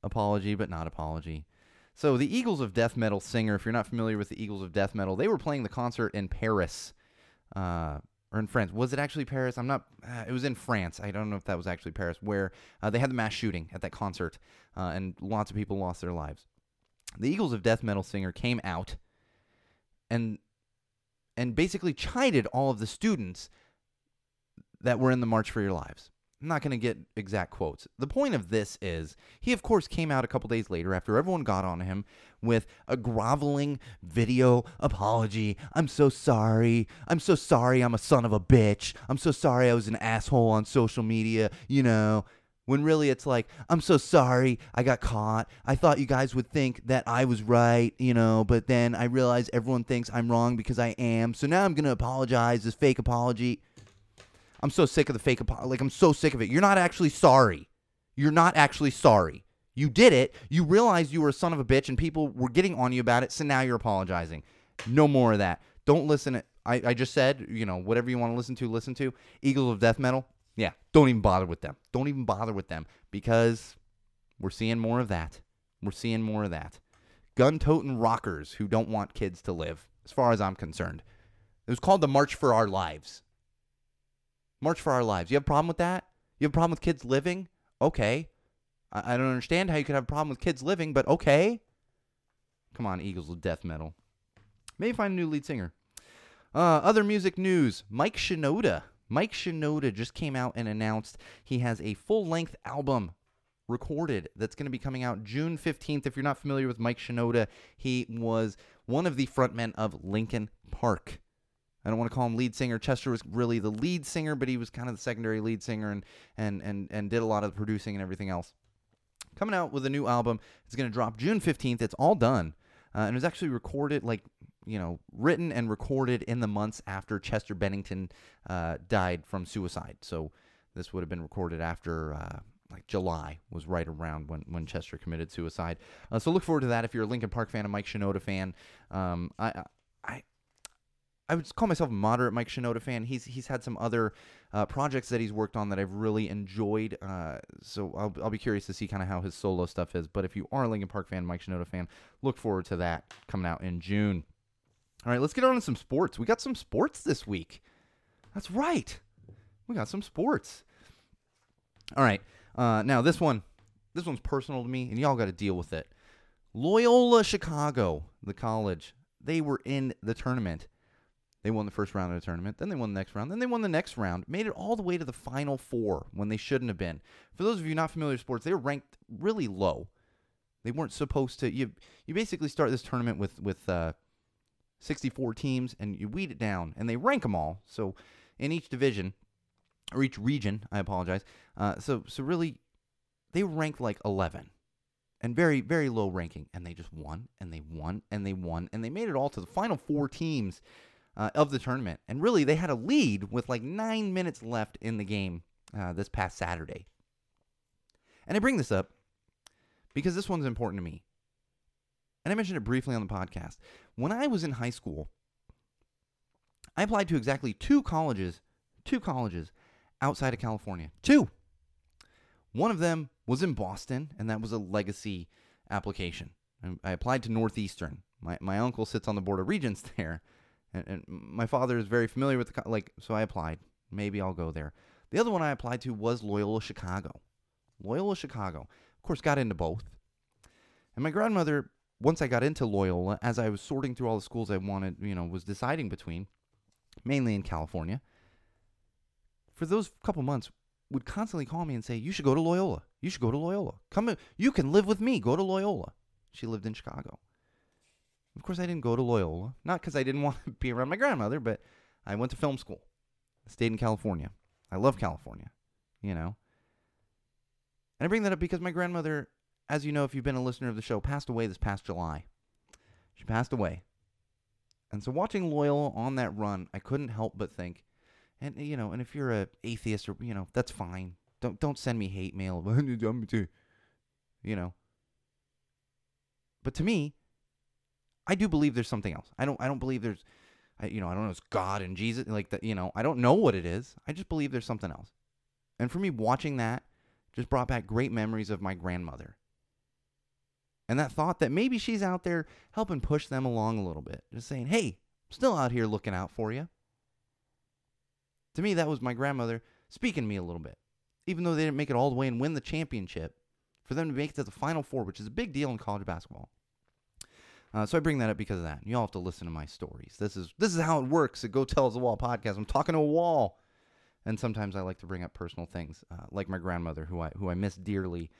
apology, but not apology. So the Eagles of Death Metal singer, if you're not familiar with the Eagles of Death Metal, they were playing the concert in Paris uh, or in France. Was it actually Paris? I'm not. Uh, it was in France. I don't know if that was actually Paris, where uh, they had the mass shooting at that concert, uh, and lots of people lost their lives. The Eagles of Death Metal singer came out and and basically chided all of the students that were in the March for Your Lives. I'm not going to get exact quotes. The point of this is he, of course, came out a couple days later after everyone got on him with a groveling video apology. I'm so sorry. I'm so sorry I'm a son of a bitch. I'm so sorry I was an asshole on social media, you know. When really it's like, I'm so sorry I got caught. I thought you guys would think that I was right, you know, but then I realized everyone thinks I'm wrong because I am. So now I'm going to apologize, this fake apology. I'm so sick of the fake apology. Like, I'm so sick of it. You're not actually sorry. You're not actually sorry. You did it. You realized you were a son of a bitch and people were getting on you about it. So now you're apologizing. No more of that. Don't listen. To, I, I just said, you know, whatever you want to listen to, listen to. Eagles of Death Metal. Yeah. Don't even bother with them. Don't even bother with them because we're seeing more of that. We're seeing more of that. Gun toting rockers who don't want kids to live, as far as I'm concerned. It was called the March for Our Lives. March for Our Lives. You have a problem with that? You have a problem with kids living? Okay. I, I don't understand how you could have a problem with kids living, but okay. Come on, Eagles of death metal. Maybe find a new lead singer. Uh, other music news Mike Shinoda. Mike Shinoda just came out and announced he has a full length album recorded that's going to be coming out June 15th. If you're not familiar with Mike Shinoda, he was one of the frontmen of Linkin Park. I don't want to call him lead singer. Chester was really the lead singer, but he was kind of the secondary lead singer and and and and did a lot of the producing and everything else. Coming out with a new album. It's going to drop June 15th. It's all done. Uh, and it was actually recorded like you know, written and recorded in the months after Chester Bennington uh, died from suicide. So this would have been recorded after uh, like July was right around when, when Chester committed suicide. Uh, so look forward to that if you're a Linkin Park fan, a Mike Shinoda fan. Um, I, I I would call myself a moderate Mike Shinoda fan. He's he's had some other uh, projects that he's worked on that I've really enjoyed. Uh, so I'll, I'll be curious to see kind of how his solo stuff is. But if you are a Linkin Park fan, Mike Shinoda fan, look forward to that coming out in June. All right, let's get on to some sports. We got some sports this week. That's right. We got some sports. All right. Uh, now this one, this one's personal to me, and y'all got to deal with it. Loyola Chicago, the college, they were in the tournament. They won the first round of the tournament, then they won the next round, then they won the next round, made it all the way to the final four when they shouldn't have been. For those of you not familiar with sports, they were ranked really low. They weren't supposed to. You you basically start this tournament with with uh, 64 teams, and you weed it down, and they rank them all. So in each division, or each region, I apologize. Uh, so so really, they ranked like 11, and very very low ranking, and they just won, and they won, and they won, and they made it all to the final four teams uh, of the tournament. And really, they had a lead with like nine minutes left in the game uh, this past Saturday. And I bring this up because this one's important to me and I mentioned it briefly on the podcast. When I was in high school, I applied to exactly two colleges, two colleges outside of California. Two. One of them was in Boston, and that was a legacy application. I applied to Northeastern. My, my uncle sits on the board of regents there, and, and my father is very familiar with the like. So I applied. Maybe I'll go there. The other one I applied to was Loyola Chicago. Loyola Chicago. Of course, got into both. And my grandmother once I got into Loyola, as I was sorting through all the schools I wanted, you know, was deciding between, mainly in California, for those couple months, would constantly call me and say, "You should go to Loyola. You should go to Loyola. Come, you can live with me. Go to Loyola." She lived in Chicago. Of course, I didn't go to Loyola, not because I didn't want to be around my grandmother, but I went to film school. I stayed in California. I love California, you know. And I bring that up because my grandmother as you know, if you've been a listener of the show, passed away this past July. She passed away. And so watching Loyola on that run, I couldn't help but think, and you know, and if you're a atheist or you know, that's fine. Don't don't send me hate mail. you know. But to me, I do believe there's something else. I don't I don't believe there's I, you know, I don't know it's God and Jesus like that, you know, I don't know what it is. I just believe there's something else. And for me watching that just brought back great memories of my grandmother and that thought that maybe she's out there helping push them along a little bit, just saying, hey, I'm still out here looking out for you. To me, that was my grandmother speaking to me a little bit. Even though they didn't make it all the way and win the championship, for them to make it to the Final Four, which is a big deal in college basketball. Uh, so I bring that up because of that. You all have to listen to my stories. This is this is how it works at Go Tells the Wall podcast. I'm talking to a wall, and sometimes I like to bring up personal things, uh, like my grandmother, who I who I miss dearly,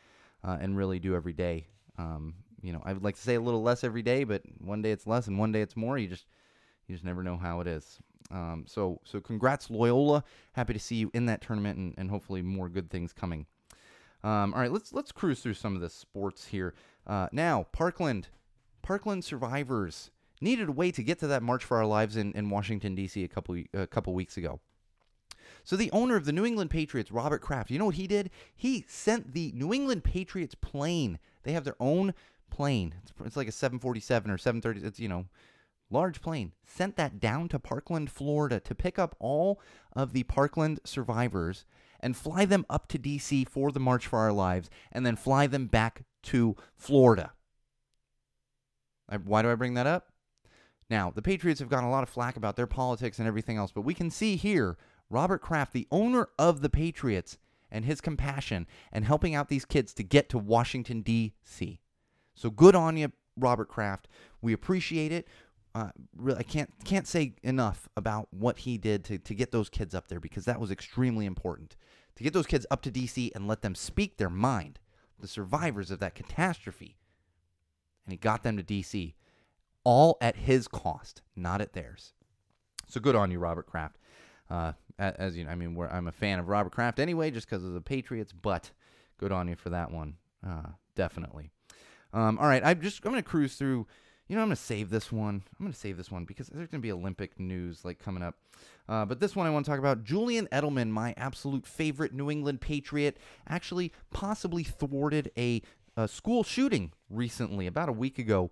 uh, and really do every day. Um, you know, I would like to say a little less every day, but one day it's less and one day it's more. You just you just never know how it is. Um, so so congrats Loyola. Happy to see you in that tournament and, and hopefully more good things coming. Um, all right, let's let's cruise through some of the sports here. Uh, now, Parkland, Parkland survivors needed a way to get to that March for Our Lives in, in Washington D.C. a couple a couple weeks ago. So the owner of the New England Patriots, Robert Kraft, you know what he did? He sent the New England Patriots plane. They have their own plane. It's, it's like a 747 or 730. It's you know, large plane. Sent that down to Parkland, Florida, to pick up all of the Parkland survivors and fly them up to D.C. for the March for Our Lives, and then fly them back to Florida. I, why do I bring that up? Now, the Patriots have gotten a lot of flack about their politics and everything else, but we can see here Robert Kraft, the owner of the Patriots, and his compassion and helping out these kids to get to Washington, D.C. So good on you, Robert Kraft. We appreciate it. uh, really, I can't can't say enough about what he did to to get those kids up there because that was extremely important to get those kids up to DC and let them speak their mind, the survivors of that catastrophe. And he got them to DC, all at his cost, not at theirs. So good on you, Robert Kraft. Uh, as you know, I mean, I'm a fan of Robert Kraft anyway, just because of the Patriots, but good on you for that one, uh, definitely. Um, all right, I'm just I'm gonna cruise through. You know, I'm gonna save this one. I'm gonna save this one because there's gonna be Olympic news like coming up. Uh, but this one I want to talk about Julian Edelman, my absolute favorite New England Patriot, actually possibly thwarted a, a school shooting recently, about a week ago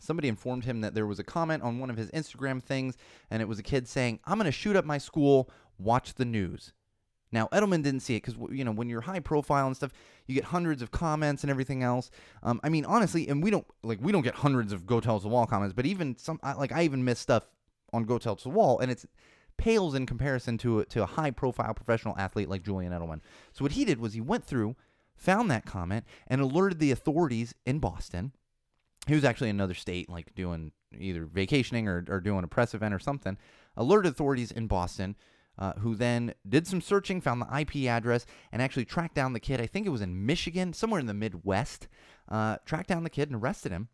somebody informed him that there was a comment on one of his Instagram things, and it was a kid saying, I'm going to shoot up my school, watch the news. Now, Edelman didn't see it because, you know, when you're high profile and stuff, you get hundreds of comments and everything else. Um, I mean, honestly, and we don't, like, we don't get hundreds of Go Tell the Wall comments, but even some, like, I even miss stuff on Go Tell the Wall, and it's pales in comparison to, a, to a high profile professional athlete like Julian Edelman. So what he did was he went through, found that comment, and alerted the authorities in Boston he was actually in another state, like doing either vacationing or, or doing a press event or something, alerted authorities in Boston, uh, who then did some searching, found the IP address, and actually tracked down the kid. I think it was in Michigan, somewhere in the Midwest. Uh, tracked down the kid and arrested him.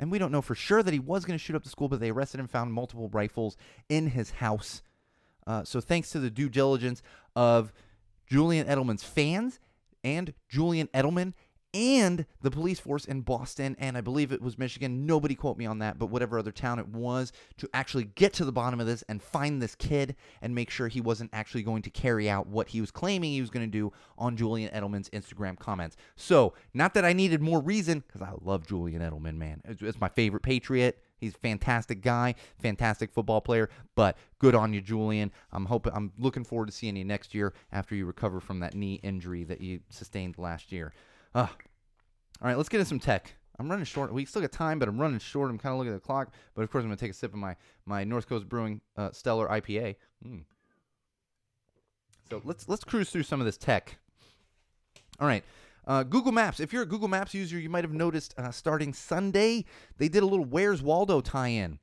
And we don't know for sure that he was going to shoot up the school, but they arrested him, found multiple rifles in his house. Uh, so thanks to the due diligence of Julian Edelman's fans and Julian Edelman and the police force in Boston, and I believe it was Michigan. Nobody quote me on that, but whatever other town it was, to actually get to the bottom of this and find this kid and make sure he wasn't actually going to carry out what he was claiming he was going to do on Julian Edelman's Instagram comments. So, not that I needed more reason, because I love Julian Edelman, man. It's, it's my favorite Patriot. He's a fantastic guy, fantastic football player, but good on you, Julian. I'm hoping I'm looking forward to seeing you next year after you recover from that knee injury that you sustained last year. Uh, all right, let's get into some tech. I'm running short. We still got time, but I'm running short. I'm kind of looking at the clock. But of course, I'm going to take a sip of my, my North Coast Brewing uh, Steller IPA. Mm. So let's let's cruise through some of this tech. All right. Uh, Google Maps. If you're a Google Maps user, you might have noticed uh, starting Sunday, they did a little Where's Waldo tie in.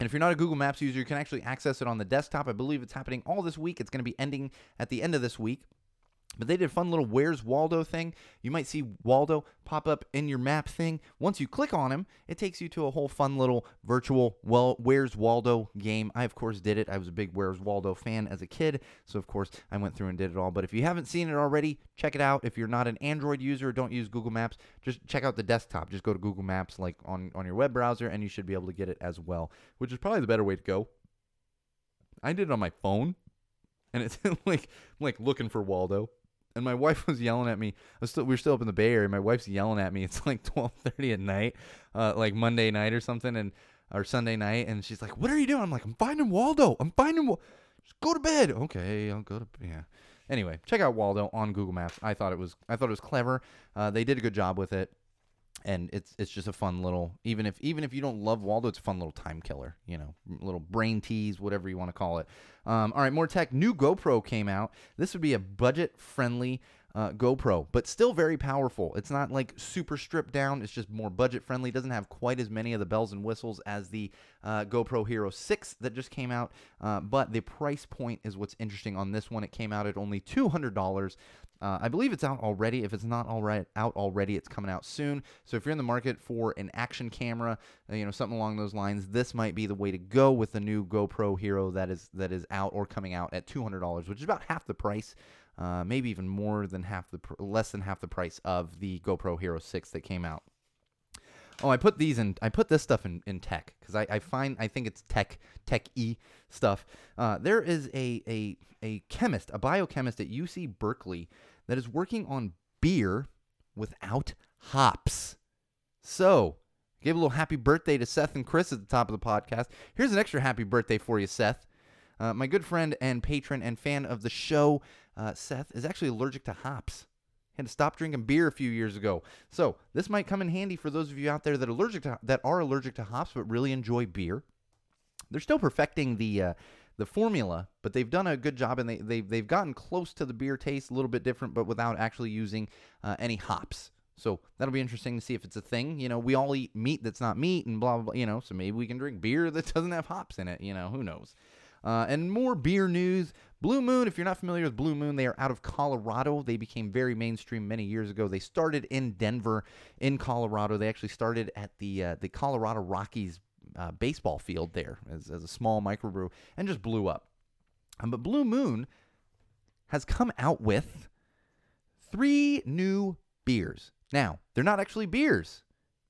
And if you're not a Google Maps user, you can actually access it on the desktop. I believe it's happening all this week. It's going to be ending at the end of this week. But they did a fun little Where's Waldo thing. You might see Waldo pop up in your map thing. Once you click on him, it takes you to a whole fun little virtual well Where's Waldo game. I of course did it. I was a big Where's Waldo fan as a kid, so of course I went through and did it all. But if you haven't seen it already, check it out. If you're not an Android user, don't use Google Maps. Just check out the desktop. Just go to Google Maps like on on your web browser and you should be able to get it as well, which is probably the better way to go. I did it on my phone and it's like like looking for Waldo and my wife was yelling at me. Still, we are still up in the Bay Area. My wife's yelling at me. It's like twelve thirty at night, uh, like Monday night or something, and or Sunday night, and she's like, "What are you doing?" I'm like, "I'm finding Waldo. I'm finding. Wa- Just go to bed." Okay, I'll go to yeah. Anyway, check out Waldo on Google Maps. I thought it was I thought it was clever. Uh, they did a good job with it and it's it's just a fun little even if even if you don't love Waldo, it's a fun little time killer. You know, little brain tease, whatever you want to call it. Um, all right, more tech. New GoPro came out. This would be a budget friendly uh, GoPro, but still very powerful. It's not like super stripped down. It's just more budget friendly. Doesn't have quite as many of the bells and whistles as the uh, GoPro Hero 6 that just came out, uh, but the price point is what's interesting on this one. It came out at only $200. Uh, I believe it's out already. If it's not right, out already, it's coming out soon. So if you're in the market for an action camera, uh, you know something along those lines, this might be the way to go with the new GoPro Hero that is that is out or coming out at $200, which is about half the price uh, maybe even more than half the pr- less than half the price of the GoPro Hero 6 that came out. Oh, I put these in. I put this stuff in, in tech because I, I find I think it's tech tech e stuff. Uh, there is a, a a chemist, a biochemist at UC Berkeley that is working on beer without hops. So, give a little happy birthday to Seth and Chris at the top of the podcast. Here's an extra happy birthday for you, Seth. Uh, my good friend and patron and fan of the show, uh, Seth, is actually allergic to hops. Had to stop drinking beer a few years ago. So this might come in handy for those of you out there that allergic to, that are allergic to hops but really enjoy beer. They're still perfecting the uh, the formula, but they've done a good job and they they've they've gotten close to the beer taste, a little bit different, but without actually using uh, any hops. So that'll be interesting to see if it's a thing. You know, we all eat meat that's not meat and blah, blah, blah, you know, so maybe we can drink beer that doesn't have hops in it. You know, who knows? Uh, and more beer news. Blue Moon, if you're not familiar with Blue Moon, they are out of Colorado. They became very mainstream many years ago. They started in Denver, in Colorado. They actually started at the uh, the Colorado Rockies uh, baseball field there as, as a small microbrew and just blew up. Um, but Blue Moon has come out with three new beers. Now, they're not actually beers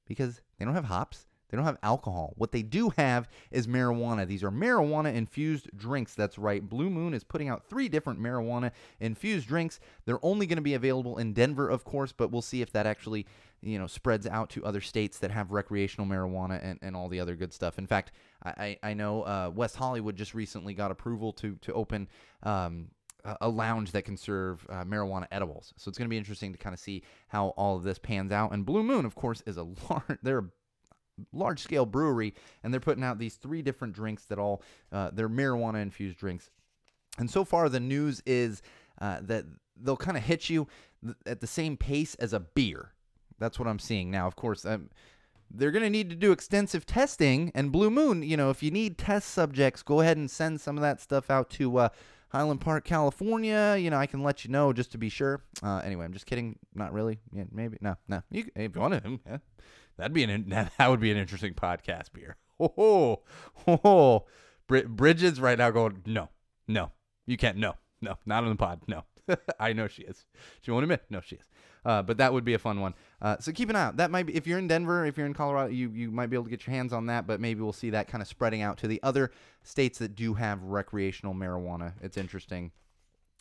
because they don't have hops. They don't have alcohol. What they do have is marijuana. These are marijuana infused drinks. That's right. Blue Moon is putting out three different marijuana infused drinks. They're only going to be available in Denver, of course, but we'll see if that actually, you know, spreads out to other states that have recreational marijuana and, and all the other good stuff. In fact, I, I know uh, West Hollywood just recently got approval to to open um, a lounge that can serve uh, marijuana edibles. So it's going to be interesting to kind of see how all of this pans out. And Blue Moon, of course, is a large. They're a large scale brewery, and they're putting out these three different drinks that all uh, they're marijuana infused drinks. And so far, the news is uh, that they'll kind of hit you th- at the same pace as a beer. That's what I'm seeing now. Of course, um, they're going to need to do extensive testing. And Blue Moon, you know, if you need test subjects, go ahead and send some of that stuff out to uh, Highland Park, California. You know, I can let you know just to be sure. Uh, anyway, I'm just kidding. Not really. Yeah, maybe. No, no. You, if you want to, yeah. That'd be an that would be an interesting podcast beer. Oh, oh, oh. Bridget's right now going, no, no, you can't, no, no, not on the pod, no. I know she is. She won't admit, no, she is. Uh, but that would be a fun one. Uh, so keep an eye out. That might be if you're in Denver, if you're in Colorado, you you might be able to get your hands on that. But maybe we'll see that kind of spreading out to the other states that do have recreational marijuana. It's interesting.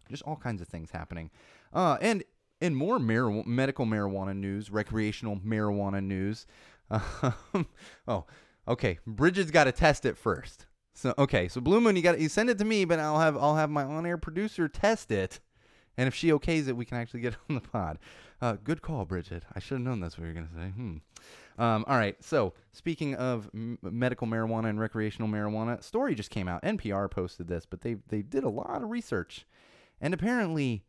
Just all kinds of things happening. Uh, and in more mar- medical marijuana news, recreational marijuana news. Um, oh, okay. Bridget's got to test it first. So okay, so Blue Moon, you got you send it to me, but I'll have I'll have my on-air producer test it, and if she okays it, we can actually get it on the pod. Uh, good call, Bridget. I should have known that's what you were gonna say. Hmm. Um, all right. So speaking of m- medical marijuana and recreational marijuana, story just came out. NPR posted this, but they they did a lot of research, and apparently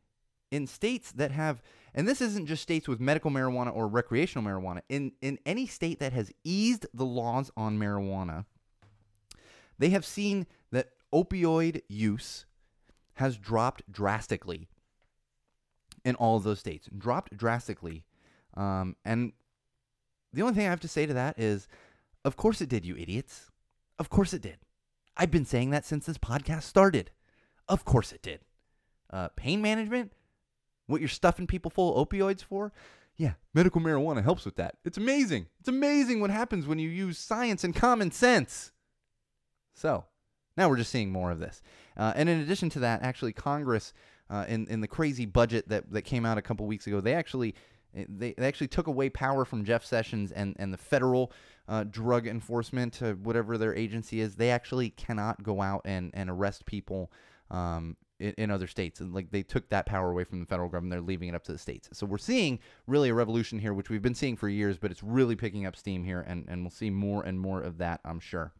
in states that have and this isn't just states with medical marijuana or recreational marijuana in in any state that has eased the laws on marijuana they have seen that opioid use has dropped drastically in all of those states dropped drastically. Um, and the only thing i have to say to that is of course it did you idiots. Of course it did. I've been saying that since this podcast started. Of course it did. Uh, pain management what you're stuffing people full of opioids for? Yeah, medical marijuana helps with that. It's amazing. It's amazing what happens when you use science and common sense. So, now we're just seeing more of this. Uh, and in addition to that, actually, Congress, uh, in, in the crazy budget that, that came out a couple weeks ago, they actually eh, they, they actually took away power from Jeff Sessions and, and the federal uh, drug enforcement, uh, whatever their agency is. They actually cannot go out and, and arrest people um, in, in, other states. And like they took that power away from the federal government, they're leaving it up to the states. So we're seeing really a revolution here, which we've been seeing for years, but it's really picking up steam here, and, and we'll see more and more of that, I'm sure.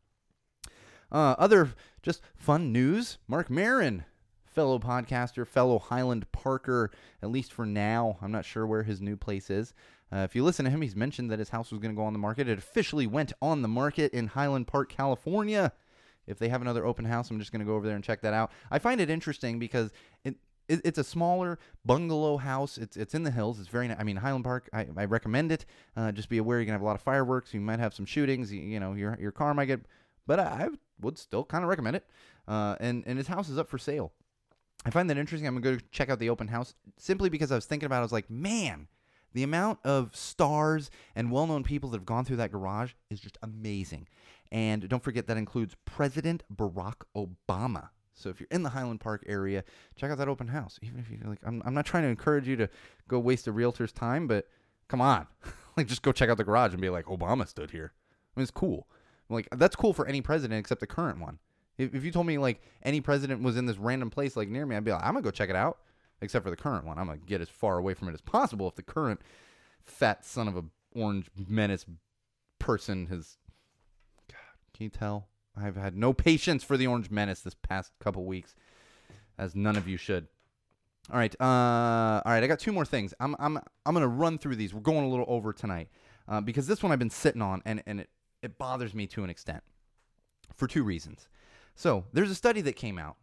Uh, other just fun news Marc Maron, fellow podcaster, fellow Highland Parker, at least for now. I'm not sure where his new place is. Uh, if you listen to him, he's mentioned that his house was going to go on the market. It officially went on the market in Highland Park, California if they have another open house, I'm just going to go over there and check that out. I find it interesting because it, it it's a smaller bungalow house. It's it's in the hills. It's very. I mean Highland Park. I, I recommend it. Uh, just be aware you're gonna have a lot of fireworks. You might have some shootings. You, you know your your car might get. But I, I would still kind of recommend it. Uh, and and his house is up for sale. I find that interesting. I'm gonna go check out the open house simply because I was thinking about. it. I was like, man, the amount of stars and well-known people that have gone through that garage is just amazing. And don't forget that includes President Barack Obama. So if you're in the Highland Park area, check out that open house. Even if you're like, I'm, I'm not trying to encourage you to go waste a realtor's time, but come on, like just go check out the garage and be like, Obama stood here. I mean, it's cool. Like that's cool for any president except the current one. If, if you told me like any president was in this random place like near me, I'd be like, I'm gonna go check it out. Except for the current one, I'm gonna get as far away from it as possible. If the current fat son of a orange menace person has can you tell? I've had no patience for the Orange Menace this past couple weeks, as none of you should. All right. Uh, all right. I got two more things. I'm I'm I'm gonna run through these. We're going a little over tonight uh, because this one I've been sitting on and and it it bothers me to an extent for two reasons. So there's a study that came out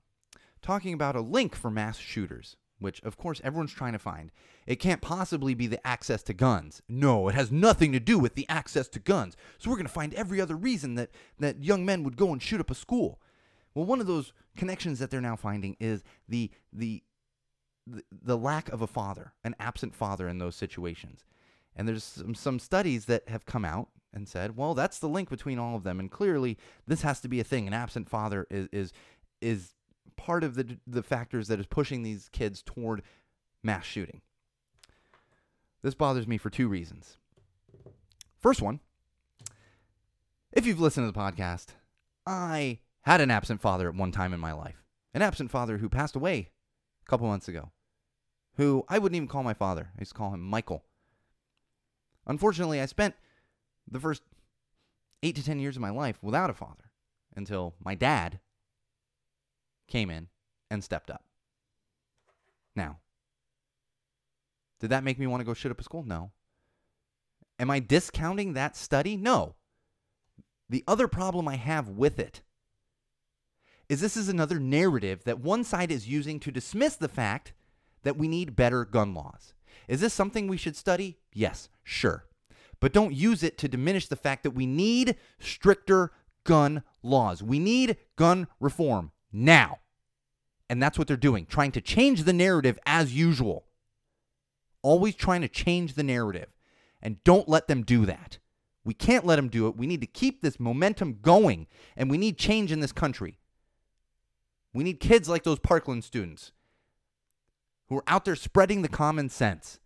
talking about a link for mass shooters, which of course everyone's trying to find. It can't possibly be the access to guns. No, it has nothing to do with the access to guns. So we're gonna find every other reason that that young men would go and shoot up a school. Well, one of those connections that they're now finding is the the the, the lack of a father, an absent father in those situations. And there's some, some studies that have come out and said, well, that's the link between all of them. And clearly, this has to be a thing. An absent father is is is part of the the factors that is pushing these kids toward mass shooting. This bothers me for two reasons. First one, if you've listened to the podcast, I had an absent father at one time in my life. An absent father who passed away a couple months ago. Who I wouldn't even call my father. I used to call him Michael. Unfortunately, I spent the first eight to ten years of my life without a father until my dad came in and stepped up. Now, did that make me want to go shoot up a school? No. Am I discounting that study? No. The other problem I have with it is this is another narrative that one side is using to dismiss the fact that we need better gun laws. Is this something we should study? Yes, sure. But don't use it to diminish the fact that we need stricter gun laws. We need gun reform now. And that's what they're doing, trying to change the narrative as usual. Always trying to change the narrative. And don't let them do that. We can't let them do it. We need to keep this momentum going, and we need change in this country. We need kids like those Parkland students who are out there spreading the common sense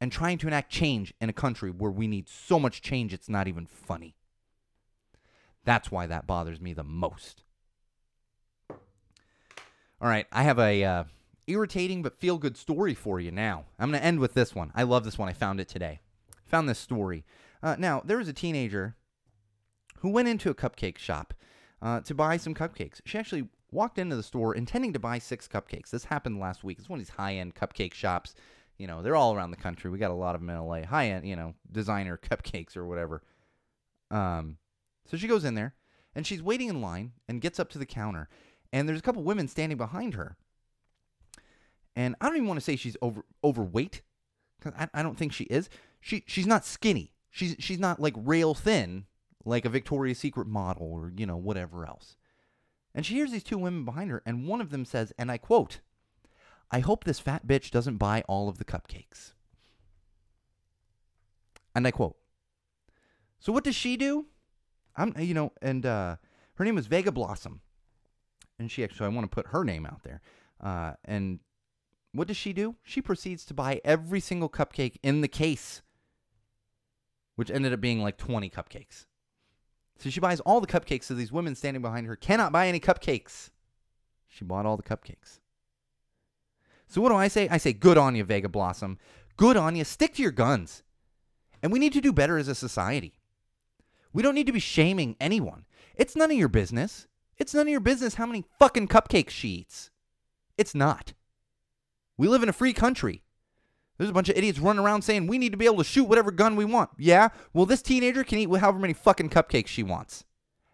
and trying to enact change in a country where we need so much change it's not even funny. That's why that bothers me the most. All right, I have a uh, irritating but feel good story for you now. I'm going to end with this one. I love this one. I found it today. Found this story. Uh, now, there was a teenager who went into a cupcake shop uh, to buy some cupcakes. She actually walked into the store intending to buy six cupcakes. This happened last week. It's one of these high end cupcake shops. You know, they're all around the country. We got a lot of them in LA. High end, you know, designer cupcakes or whatever. Um, so she goes in there and she's waiting in line and gets up to the counter. And there's a couple women standing behind her. And I don't even want to say she's over overweight. Cause I, I don't think she is. She she's not skinny. She's she's not like rail thin like a Victoria's Secret model or you know whatever else. And she hears these two women behind her, and one of them says, and I quote, I hope this fat bitch doesn't buy all of the cupcakes. And I quote. So what does she do? I'm you know, and uh, her name is Vega Blossom. And she actually I want to put her name out there. Uh, and what does she do? She proceeds to buy every single cupcake in the case, which ended up being like 20 cupcakes. So she buys all the cupcakes, so these women standing behind her cannot buy any cupcakes. She bought all the cupcakes. So what do I say? I say, good on you, Vega Blossom. Good on you. Stick to your guns. And we need to do better as a society. We don't need to be shaming anyone. It's none of your business. It's none of your business how many fucking cupcakes she eats. It's not. We live in a free country. There's a bunch of idiots running around saying we need to be able to shoot whatever gun we want. Yeah, well, this teenager can eat however many fucking cupcakes she wants.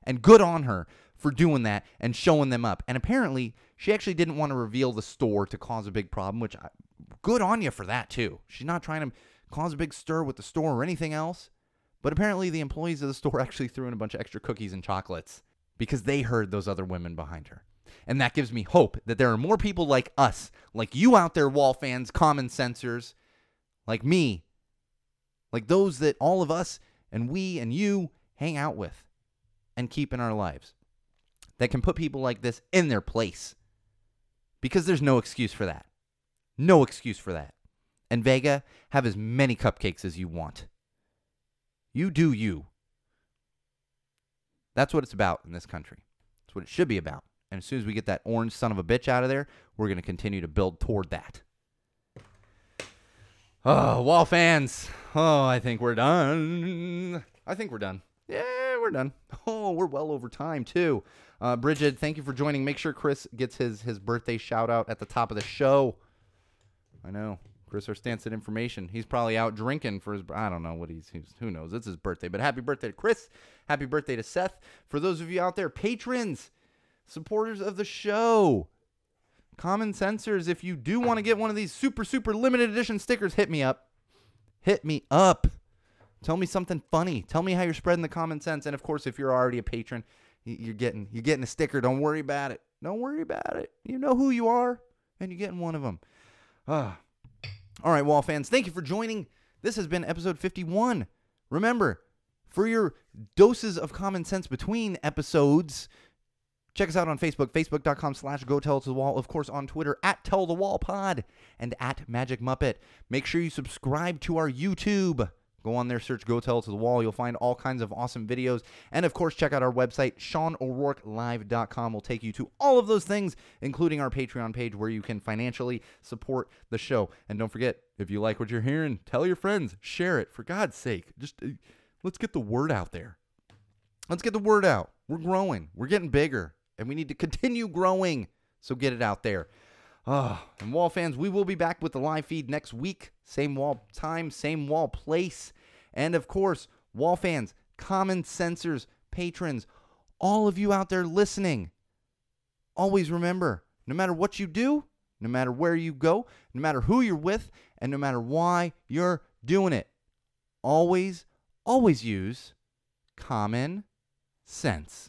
And good on her for doing that and showing them up. And apparently, she actually didn't want to reveal the store to cause a big problem, which I, good on you for that, too. She's not trying to cause a big stir with the store or anything else. But apparently, the employees of the store actually threw in a bunch of extra cookies and chocolates because they heard those other women behind her. And that gives me hope that there are more people like us, like you out there, wall fans, common sensors, like me, like those that all of us and we and you hang out with and keep in our lives, that can put people like this in their place. Because there's no excuse for that. No excuse for that. And Vega, have as many cupcakes as you want. You do you. That's what it's about in this country. That's what it should be about. And as soon as we get that orange son of a bitch out of there, we're going to continue to build toward that. Oh, wall fans. Oh, I think we're done. I think we're done. Yeah, we're done. Oh, we're well over time too. Uh, Bridget, thank you for joining. Make sure Chris gets his his birthday shout out at the top of the show. I know. Chris Stanson information. He's probably out drinking for his. I don't know what he's, he's. Who knows? It's his birthday. But happy birthday to Chris. Happy birthday to Seth. For those of you out there, patrons, supporters of the show, common sensors. If you do want to get one of these super super limited edition stickers, hit me up. Hit me up. Tell me something funny. Tell me how you're spreading the common sense. And of course, if you're already a patron, you're getting you're getting a sticker. Don't worry about it. Don't worry about it. You know who you are, and you're getting one of them. Ah. All right, Wall fans, thank you for joining. This has been episode 51. Remember, for your doses of common sense between episodes, check us out on Facebook, facebook.com slash go tell to the wall. Of course, on Twitter, at tell the wall pod and at magic muppet. Make sure you subscribe to our YouTube. Go on there, search Go Tell to the Wall. You'll find all kinds of awesome videos. And of course, check out our website, SeanO'RourkeLive.com. will take you to all of those things, including our Patreon page where you can financially support the show. And don't forget, if you like what you're hearing, tell your friends, share it. For God's sake, just uh, let's get the word out there. Let's get the word out. We're growing, we're getting bigger, and we need to continue growing. So get it out there. Oh, and Wall fans, we will be back with the live feed next week. Same wall time, same wall place. And of course, Wall fans, common sensors, patrons, all of you out there listening, always remember no matter what you do, no matter where you go, no matter who you're with, and no matter why you're doing it, always, always use common sense.